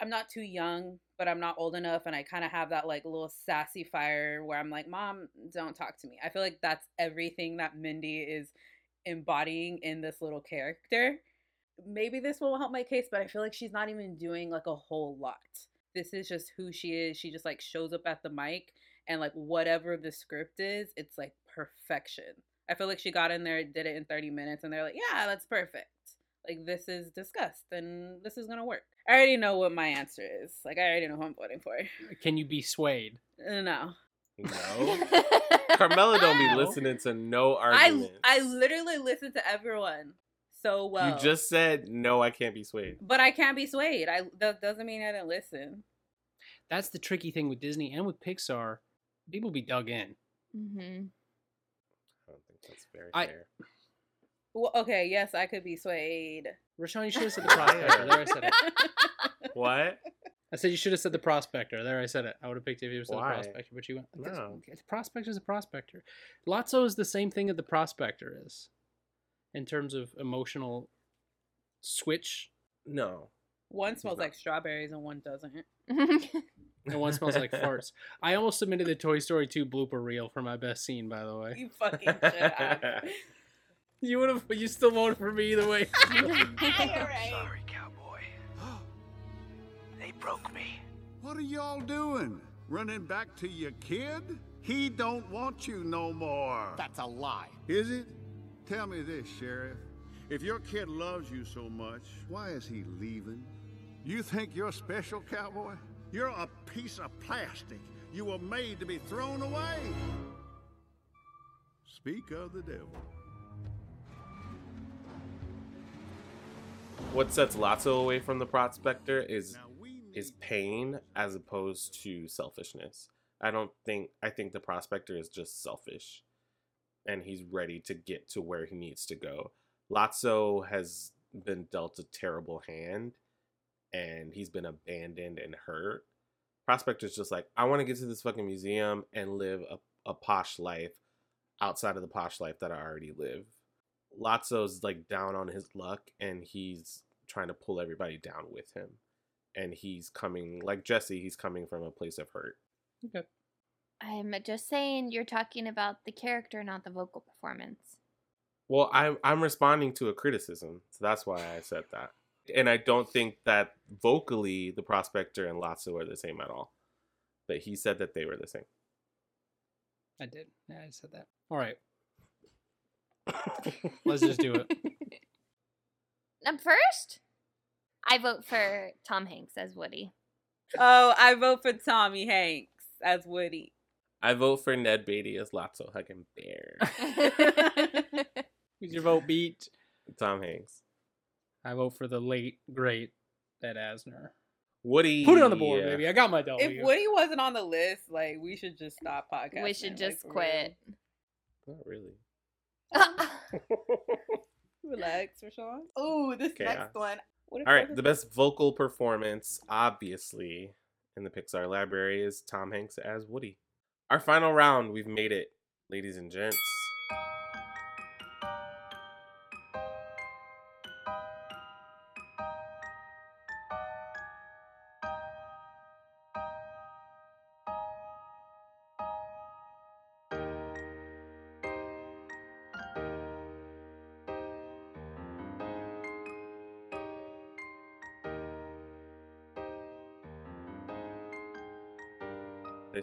Speaker 6: I'm not too young, but I'm not old enough, and I kind of have that like little sassy fire where I'm like, "Mom, don't talk to me." I feel like that's everything that Mindy is embodying in this little character. Maybe this will help my case, but I feel like she's not even doing like a whole lot. This is just who she is. She just like shows up at the mic and like whatever the script is, it's like perfection. I feel like she got in there, did it in 30 minutes, and they're like, yeah, that's perfect. Like, this is discussed and this is gonna work. I already know what my answer is. Like, I already know who I'm voting for.
Speaker 7: Can you be swayed?
Speaker 6: Uh, No.
Speaker 5: No. Carmela don't be listening to no
Speaker 6: argument.
Speaker 5: I.
Speaker 6: I literally listen to everyone so well.
Speaker 5: You just said no. I can't be swayed.
Speaker 6: But I can't be swayed. I that doesn't mean I didn't listen.
Speaker 7: That's the tricky thing with Disney and with Pixar. People be dug in.
Speaker 3: Mm-hmm.
Speaker 5: I don't think that's very
Speaker 7: I-
Speaker 5: fair.
Speaker 6: Well, okay, yes, I could be swayed.
Speaker 7: Rashawn, you should have said the prospector. There, I said it.
Speaker 5: What?
Speaker 7: I said you should have said the prospector. There, I said it. I would have picked it if you said
Speaker 5: Why?
Speaker 7: the prospector, but you went. because
Speaker 5: No.
Speaker 7: The prospector is a prospector. Lotso is the same thing that the prospector is, in terms of emotional switch.
Speaker 5: No.
Speaker 6: One smells like strawberries and one doesn't.
Speaker 7: And one smells like farts. I almost submitted the Toy Story 2 blooper reel for my best scene, by the way.
Speaker 6: You fucking should have.
Speaker 7: You would have. You still voted for me either way.
Speaker 8: Sorry, cowboy. they broke me.
Speaker 17: What are y'all doing? Running back to your kid? He don't want you no more.
Speaker 16: That's a lie.
Speaker 17: Is it? Tell me this, Sheriff. If your kid loves you so much, why is he leaving? You think you're special, cowboy? You're a piece of plastic. You were made to be thrown away. Speak of the devil.
Speaker 5: What sets Lotso away from the prospector is is pain as opposed to selfishness. I don't think I think the prospector is just selfish and he's ready to get to where he needs to go. Lotso has been dealt a terrible hand and he's been abandoned and hurt. Prospector's just like, I want to get to this fucking museum and live a, a posh life outside of the posh life that I already live. Lotso's like down on his luck and he's trying to pull everybody down with him. And he's coming like Jessie, he's coming from a place of hurt.
Speaker 7: Okay.
Speaker 3: I'm just saying you're talking about the character, not the vocal performance.
Speaker 5: Well, I'm I'm responding to a criticism, so that's why I said that. And I don't think that vocally the prospector and Lotso are the same at all. But he said that they were the same.
Speaker 7: I did. Yeah, I said that. All right. Let's just do it.
Speaker 3: Um, first, I vote for Tom Hanks as Woody.
Speaker 6: Oh, I vote for Tommy Hanks as Woody.
Speaker 5: I vote for Ned Beatty as Lotso Hugging Bear.
Speaker 7: Who's your vote beat?
Speaker 5: Tom Hanks.
Speaker 7: I vote for the late, great Ed Asner.
Speaker 5: Woody.
Speaker 7: Put it on the board,
Speaker 5: yeah.
Speaker 7: baby. I got my W.
Speaker 6: If Woody wasn't on the list, like we should just stop podcasting.
Speaker 3: We should just
Speaker 6: for
Speaker 3: quit.
Speaker 5: Not really.
Speaker 6: Real. Relax, Rashawn. Oh, this
Speaker 5: Okay,
Speaker 6: next
Speaker 5: uh,
Speaker 6: one. What if
Speaker 5: All
Speaker 6: I
Speaker 5: right,
Speaker 6: was-
Speaker 5: the best vocal performance, obviously, in the Pixar library is Tom Hanks as Woody. Our final round, we've made it, ladies and gents.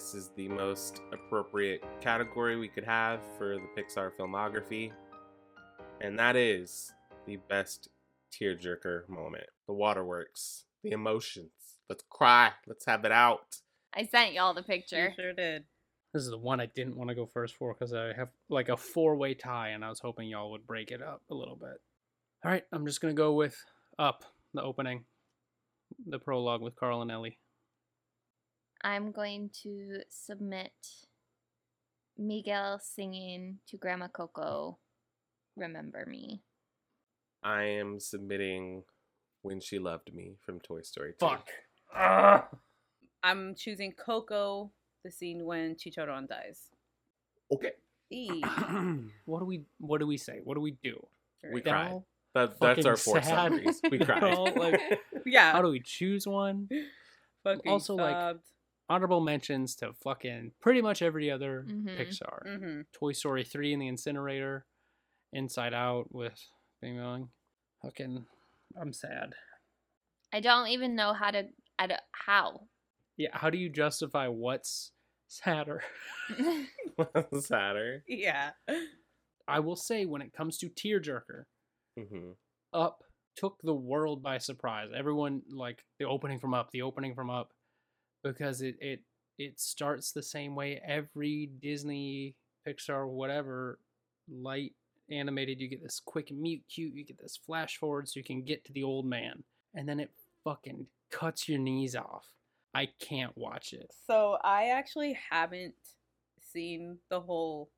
Speaker 5: This is the most appropriate category we could have for the Pixar filmography. And that is the best tearjerker moment. The waterworks, the emotions. Let's cry. Let's have it out.
Speaker 3: I sent y'all the picture.
Speaker 6: sure did.
Speaker 7: This is the one I didn't want to go first for because I have like a four way tie and I was hoping y'all would break it up a little bit. All right, I'm just going to go with Up, the opening, the prologue with Carl and Ellie.
Speaker 3: I'm going to submit Miguel singing to Grandma Coco, Remember Me.
Speaker 5: I am submitting When She Loved Me from Toy Story 2.
Speaker 7: Fuck. Ah.
Speaker 6: I'm choosing Coco, the scene when Chicharron dies.
Speaker 5: Okay.
Speaker 6: E.
Speaker 7: what do we what do we say? What do we do?
Speaker 5: We cry.
Speaker 7: Dell?
Speaker 5: That that's our four
Speaker 7: sad.
Speaker 5: summaries. We
Speaker 7: you
Speaker 5: cried.
Speaker 7: know, like,
Speaker 6: Yeah.
Speaker 7: how do we choose one?
Speaker 6: Fucking
Speaker 7: also, like,
Speaker 6: sobbed.
Speaker 7: Honorable mentions to fucking pretty much every other
Speaker 3: Mhm.
Speaker 7: Pixar.
Speaker 6: Mhm.
Speaker 7: Toy Story 3 in the incinerator, Inside Out with Bing Bong. Fucking, I'm sad.
Speaker 3: I don't even know how to. I don't, how.
Speaker 7: Yeah, how do you justify what's sadder?
Speaker 5: Sadder.
Speaker 6: Yeah.
Speaker 7: I will say, when it comes to Tearjerker,
Speaker 5: hmm
Speaker 7: Up took the world by surprise. Everyone like the opening from Up, the opening from Up, because it it it starts the same way every Disney, Pixar, whatever light animated. You get this quick mute cute. You get this flash forward so you can get to the old man, and then it fucking cuts your knees off. I can't watch it.
Speaker 6: So I actually haven't seen the whole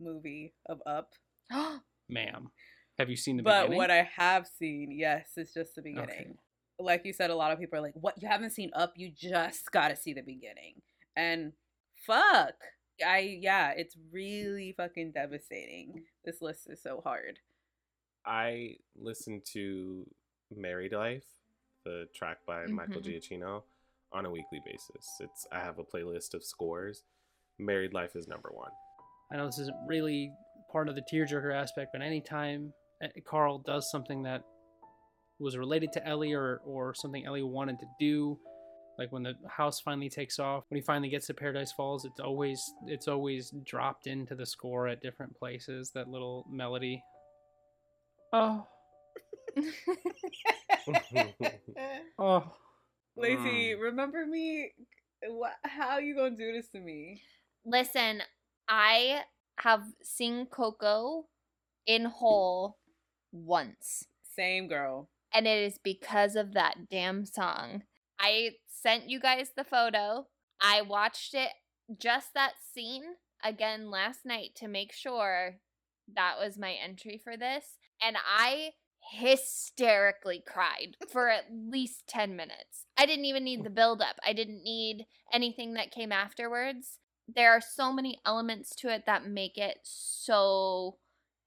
Speaker 6: movie of Up.
Speaker 7: Ma'am, have you seen the
Speaker 6: but
Speaker 7: beginning?
Speaker 6: what I have seen, yes, is just the beginning.
Speaker 7: Okay.
Speaker 6: Like you said, a lot of people are like, "What? You haven't seen Up? You just got to see the beginning." And fuck, I yeah, it's really fucking devastating. This list is so hard.
Speaker 5: I listen to Married Life, the track by Michael
Speaker 6: Mhm.
Speaker 5: Giacchino, on a weekly basis. It's I have a playlist of scores. Married Life is number one.
Speaker 7: I know this isn't really part of the tearjerker aspect, but anytime uh, Carl does something that was related to Ellie or, or something Ellie wanted to do, like when the house finally takes off, when he finally gets to Paradise Falls, it's always it's always dropped into the score at different places. That little melody. Oh, oh.
Speaker 6: Lacey, mm. remember me? What? How you gonna do this to me?
Speaker 3: Listen, I have seen Coco in whole once.
Speaker 6: Same girl.
Speaker 3: And it is because of that damn song. I sent you guys the photo. I watched it, just that scene, again last night to make sure that was my entry for this. And I hysterically cried for at least 10 minutes. I didn't even need the build up. I didn't need anything that came afterwards. There are so many elements to it that make it so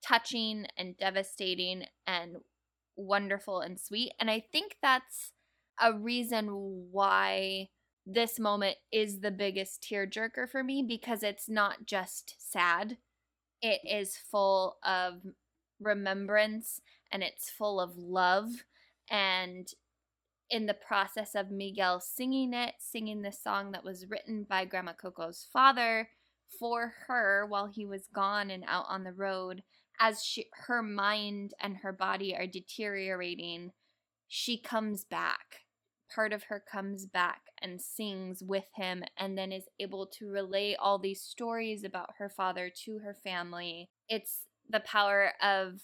Speaker 3: touching and devastating and wonderful and sweet. And I think that's a reason why this moment is the biggest tearjerker for me because it's not just sad. It is full of remembrance and it's full of love and in the process of Miguel singing it, singing the song that was written by Grandma Coco's father for her while he was gone and out on the road, as she, her mind and her body are deteriorating, she comes back. Part of her comes back and sings with him, and then is able to relay all these stories about her father to her family. It's the power of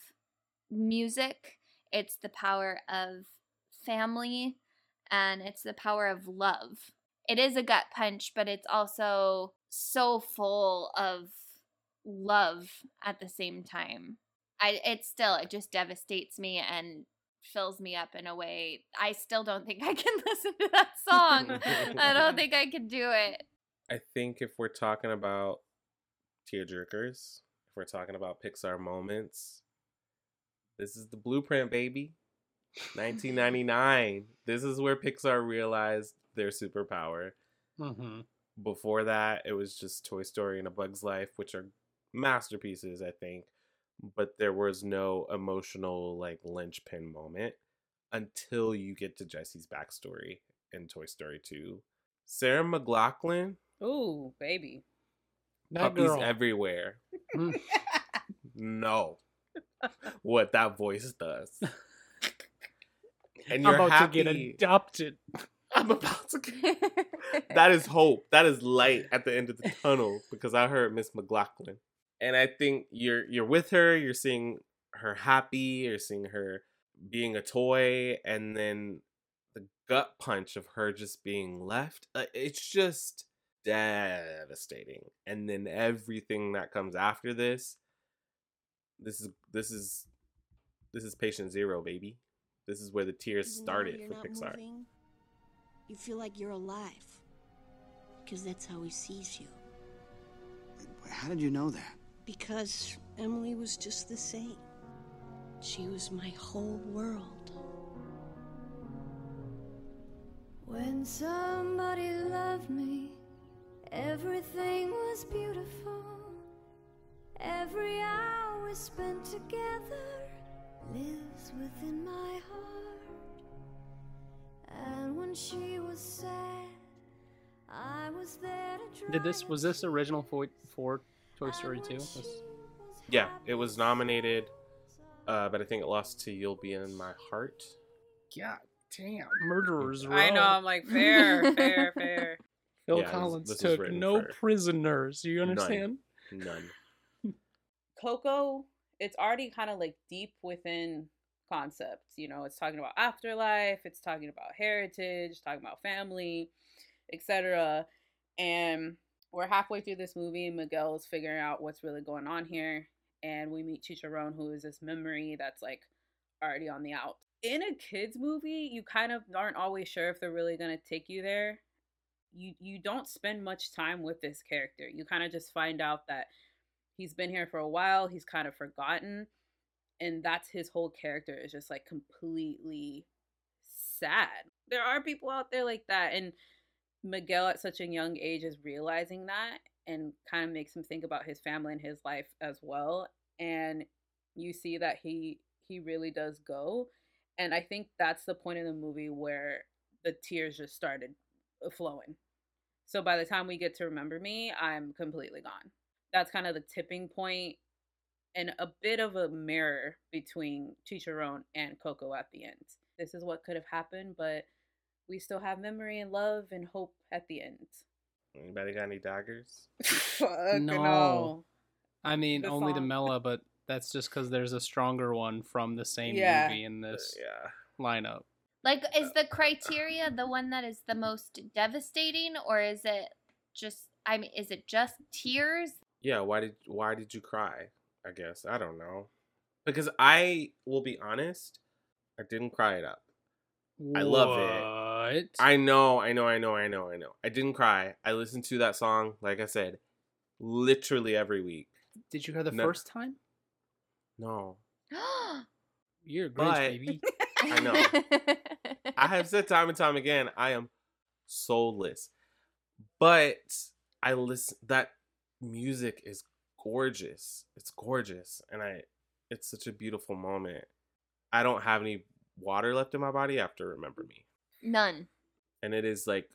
Speaker 3: music, it's the power of family, and it's the power of love. It is a gut punch, but it's also so full of love at the same time. I it still it just devastates me and fills me up in a way I still don't think I can listen to that song. I don't think I can do it.
Speaker 5: I think if we're talking about tearjerkers, if we're talking about Pixar moments, this is the blueprint, baby. 1999. this is where Pixar realized their superpower.
Speaker 7: Mm-hmm.
Speaker 5: Before that, it was just Toy Story and A Bug's Life, which are masterpieces, I think. But there was no emotional, like, linchpin moment until you get to Jessie's backstory in Toy Story 2. Sarah McLachlan,
Speaker 6: Ooh, baby.
Speaker 7: That
Speaker 5: puppies
Speaker 7: girl.
Speaker 5: everywhere.
Speaker 7: Mm.
Speaker 5: no. What that voice does. And
Speaker 7: I'm
Speaker 5: you're
Speaker 7: about
Speaker 5: happy.
Speaker 7: to get adopted.
Speaker 5: I'm about to get. that is hope. That is light at the end of the tunnel because I heard Miss McLachlan, and I think you're you're with her. You're seeing her happy. You're seeing her being a toy, and then the gut punch of her just being left. uh, It's just devastating. And then everything that comes after this. This is this is this is patient zero, baby. This is where the tears
Speaker 18: Even
Speaker 5: started for Pixar.
Speaker 18: moving, you feel like you're alive. Because that's how he sees you.
Speaker 19: How did you know that?
Speaker 18: Because Emily was just the same. She was my whole world.
Speaker 19: When somebody loved me, everything was beautiful. Every hour spent together lives within my heart. And when she was sad, I was there to try
Speaker 7: Did this was this original for, for Toy Story 2? This-
Speaker 5: Yeah, it was nominated, uh, but I think it lost to "You'll Be in My Heart."
Speaker 7: God damn, murderers row.
Speaker 6: I know. I'm like fair, fair, fair.
Speaker 7: Phil
Speaker 5: Yeah,
Speaker 7: Collins
Speaker 5: this was
Speaker 7: took no
Speaker 5: for-
Speaker 7: prisoners. Do you
Speaker 5: None.
Speaker 7: understand?
Speaker 5: None.
Speaker 6: Coco, it's already kind of like deep within concepts. You know, it's talking about afterlife, it's talking about heritage, talking about family, etc. And we're halfway through this movie, and Miguel is figuring out what's really going on here. And we meet Chicharron, who is this memory that's like already on the out. In a kids movie, you kind of aren't always sure if they're really gonna take you there. You you don't spend much time with this character. You kind of just find out that he's been here for a while he's kind of forgotten and that's his whole character is just like completely sad there are people out there like that and miguel at such a young age is realizing that and kind of makes him think about his family and his life as well and you see that he he really does go and i think that's the point in the movie where the tears just started uh, flowing so by the time we get to remember me i'm completely gone that's kind of the tipping point and a bit of a mirror between Chicharron and Coco at the end. This is what could have happened, but we still have memory and love and hope at the end.
Speaker 5: Anybody got any daggers?
Speaker 6: Fuck
Speaker 7: no. I mean,
Speaker 6: The
Speaker 7: only to
Speaker 6: song.
Speaker 7: Mela, but that's just because there's a stronger one from the same
Speaker 6: Yeah.
Speaker 7: movie in this
Speaker 5: yeah.
Speaker 7: lineup.
Speaker 3: Like, is the criteria the one that is the most devastating, or is it just? I mean, is it just tears?
Speaker 5: Yeah. Why did Why did you cry? I guess I don't know. Because I will be honest, I didn't cry it up. I love it.
Speaker 7: What?
Speaker 5: I know, I know, I know, I know, I know. I didn't cry. I listened to that song, like I said, literally every week.
Speaker 7: Did you hear the
Speaker 5: No.
Speaker 7: first time?
Speaker 5: No.
Speaker 7: You're a Grinch,
Speaker 5: But-
Speaker 7: baby.
Speaker 5: I know. I have said time and time again, I am soulless. But I listen that music is gorgeous. It's gorgeous. And I it's such a beautiful moment. I don't have any water left in my body after Remember Me.
Speaker 3: None.
Speaker 5: And it is like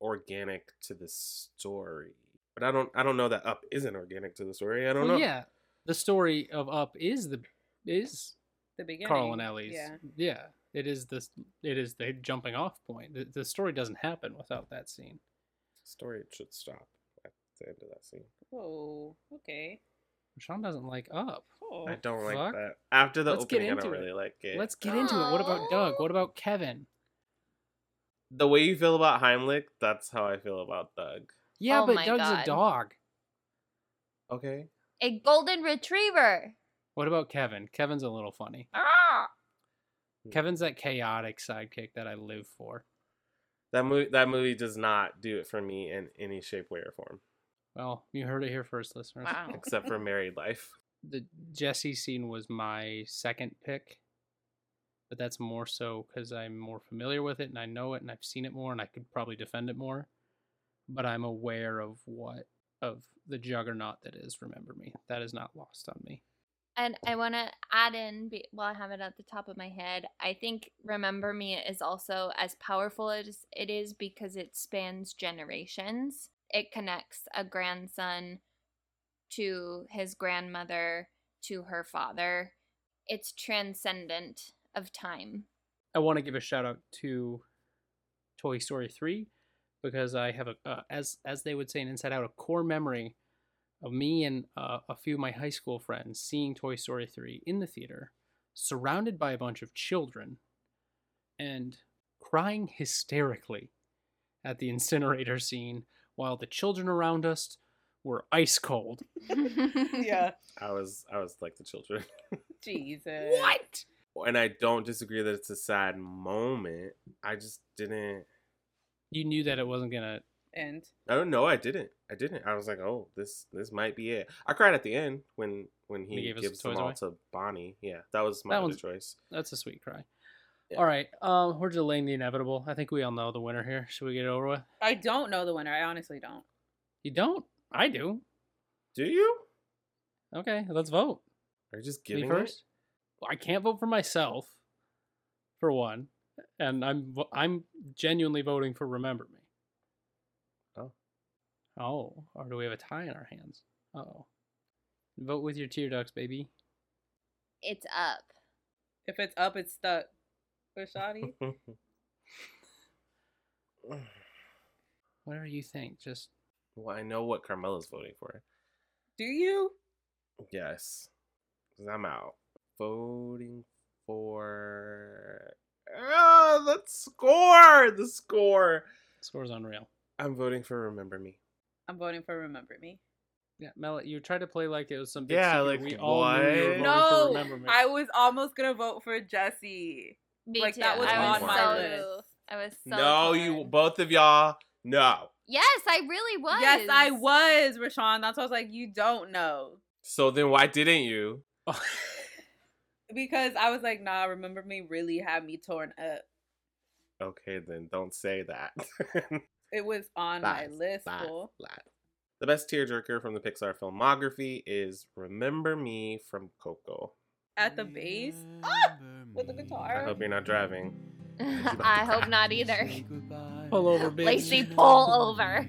Speaker 5: organic to the story. But I don't I don't know that Up isn't organic to the story. I don't
Speaker 7: Well,
Speaker 5: know.
Speaker 7: yeah, the story of Up is the is
Speaker 6: The beginning.
Speaker 7: Carl and Ellie's.
Speaker 6: Yeah.
Speaker 7: yeah. It is this. It is the jumping off point. The, the story doesn't happen without that scene.
Speaker 5: Story should stop at the end of that scene.
Speaker 6: Oh, okay.
Speaker 7: Sean doesn't like Up.
Speaker 6: Oh,
Speaker 5: I don't like that. After the
Speaker 7: Let's get
Speaker 5: opening, I don't
Speaker 7: it.
Speaker 5: really like it.
Speaker 7: Let's get into it. What about Doug? What about Kevin?
Speaker 5: The way you feel about Heimlich, that's how I feel about Doug.
Speaker 7: Yeah,
Speaker 3: Oh
Speaker 7: but Doug's
Speaker 3: God.
Speaker 7: a dog.
Speaker 5: Okay.
Speaker 3: A golden retriever.
Speaker 7: What about Kevin? Kevin's a little funny.
Speaker 3: Ah!
Speaker 7: Kevin's that chaotic sidekick that I live for.
Speaker 5: That movie that movie does not do it for me in any shape, way, or form.
Speaker 7: Well, you heard it here first, listeners.
Speaker 3: Wow.
Speaker 5: Except for married life.
Speaker 7: The Jessie scene was my second pick, but that's more so because I'm more familiar with it and I know it and I've seen it more and I could probably defend it more. But I'm aware of what of the juggernaut that is. Remember me. That is not lost on me.
Speaker 3: And I want to add in, while I have it at the top of my head, I think Remember Me is also as powerful as it is because it spans generations. It connects a grandson to his grandmother to her father. It's transcendent of time.
Speaker 7: I want to give a shout out to Toy Story 3 because I have a uh, as as they would say in Inside Out a core memory of me and uh, a few of my high school friends seeing Toy Story 3 in the theater surrounded by a bunch of children and crying hysterically at the incinerator scene while the children around us were ice cold.
Speaker 6: yeah.
Speaker 5: I was I was like the children.
Speaker 6: Jesus.
Speaker 7: What?
Speaker 5: And I don't disagree that it's a sad moment. I just didn't
Speaker 7: You knew that it wasn't going to
Speaker 6: end.
Speaker 5: I don't know, I didn't. I didn't. I was like, oh, this this might be it. I cried at the end when when he,
Speaker 7: He gave
Speaker 5: gives
Speaker 7: the
Speaker 5: them
Speaker 7: toys
Speaker 5: all
Speaker 7: away?
Speaker 5: to Bonnie. Yeah, that was my
Speaker 7: That
Speaker 5: other
Speaker 7: one's-
Speaker 5: choice.
Speaker 7: That's a sweet cry. All right, um, we're delaying the inevitable. I think we all know the winner here. Should we get it over with?
Speaker 6: I don't know the winner. I honestly don't.
Speaker 7: You don't? I do.
Speaker 5: Do you?
Speaker 7: Okay, let's vote.
Speaker 5: Are you just
Speaker 7: Me
Speaker 5: giving
Speaker 7: first? Well, I can't vote for myself, for one, and I'm I'm genuinely voting for Remember Me.
Speaker 5: Oh.
Speaker 7: Oh, or do we have a tie in our hands? Oh. Vote with your tear ducts, baby.
Speaker 3: It's up.
Speaker 6: If it's up, it's stuck. Rashadi?
Speaker 5: it?
Speaker 7: Whatever you think, just
Speaker 5: well, I know what Carmela's voting for.
Speaker 6: Do you?
Speaker 5: Yes, 'Cause I'm out. Voting for. Oh, the score! The score!
Speaker 7: score's unreal.
Speaker 5: I'm voting for Remember Me.
Speaker 6: I'm voting for Remember Me.
Speaker 7: Yeah, Mel, you tried to play like it was some big
Speaker 5: Yeah,
Speaker 7: secret.
Speaker 5: like,
Speaker 7: we all knew you were
Speaker 5: what?
Speaker 7: for
Speaker 6: No,
Speaker 7: Remember Me.
Speaker 6: I was almost gonna vote for Jessie.
Speaker 3: Me
Speaker 6: like
Speaker 3: too.
Speaker 6: that was
Speaker 3: I
Speaker 6: on
Speaker 3: was
Speaker 6: my
Speaker 3: so,
Speaker 6: list.
Speaker 3: I was so.
Speaker 5: no,
Speaker 3: torn.
Speaker 5: you both of y'all. No.
Speaker 3: Yes, I really was.
Speaker 6: Yes, I was, Rashawn. That's why I was like, you don't know.
Speaker 5: So then why didn't you?
Speaker 6: Because I was like, nah, Remember Me really had me torn up.
Speaker 5: Okay, then don't say that.
Speaker 6: It was on
Speaker 5: Lies,
Speaker 6: my list,
Speaker 5: lies,
Speaker 6: fool.
Speaker 5: lies. The best tearjerker from the Pixar filmography is Remember Me from Coco.
Speaker 6: At the base? Ah! With the guitar.
Speaker 5: I hope you're not driving.
Speaker 3: I hope not either.
Speaker 7: Pull over, bitch.
Speaker 3: Lacey, pull over.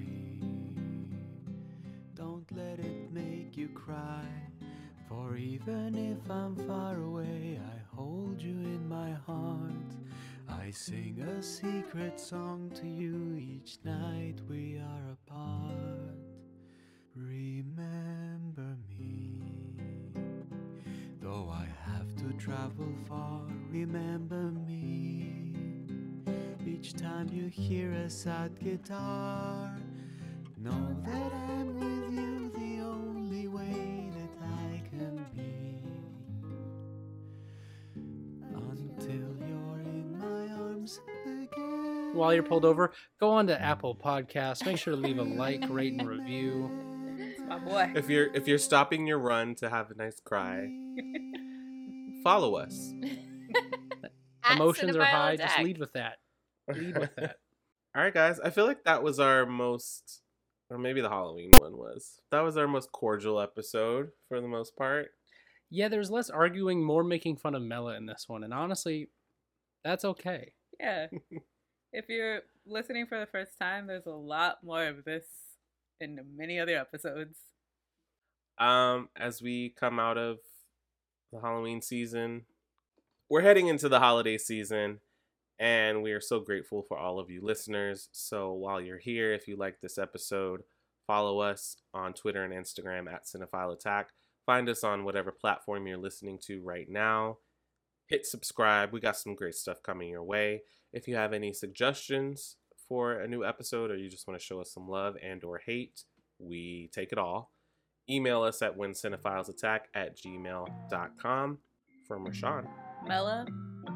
Speaker 20: For even if I'm far away, I hold you in my heart. I sing a secret song to you each night we are apart. Remember me. Though I have to travel far, remember me. Each time you hear a sad guitar, know that I'm with you
Speaker 7: While you're pulled over, go on to mm. Apple Podcasts. Make sure to leave a like, rate, and review.
Speaker 6: My boy.
Speaker 5: If you're if you're stopping your run to have a nice cry, follow us.
Speaker 7: Emotions are
Speaker 3: Cinephile
Speaker 7: high. Just lead with that. Lead with that.
Speaker 5: All right, guys. I feel like that was our most, or maybe the Halloween one was. That was our most cordial episode for the most part.
Speaker 7: Yeah, there's less arguing, more making fun of Mela in this one, and honestly, that's okay.
Speaker 6: Yeah. if you're listening for the first time, there's a lot more of this in many other episodes.
Speaker 5: Um, as we come out of the Halloween season, we're heading into the holiday season, and we are so grateful for all of you listeners. So while you're here, if you like this episode, follow us on Twitter and Instagram at Cinephile Attack. Find us on whatever platform you're listening to right now. Hit subscribe. We got some great stuff coming your way. If you have any suggestions for a new episode or you just want to show us some love and or hate, we take it all. Email us at whencinephilesattack at gmail.com. From Rashawn.
Speaker 6: Mela,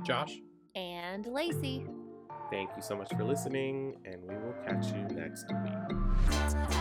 Speaker 7: Josh,
Speaker 3: And Lacey.
Speaker 5: Thank you so much for listening, and we will catch you next week.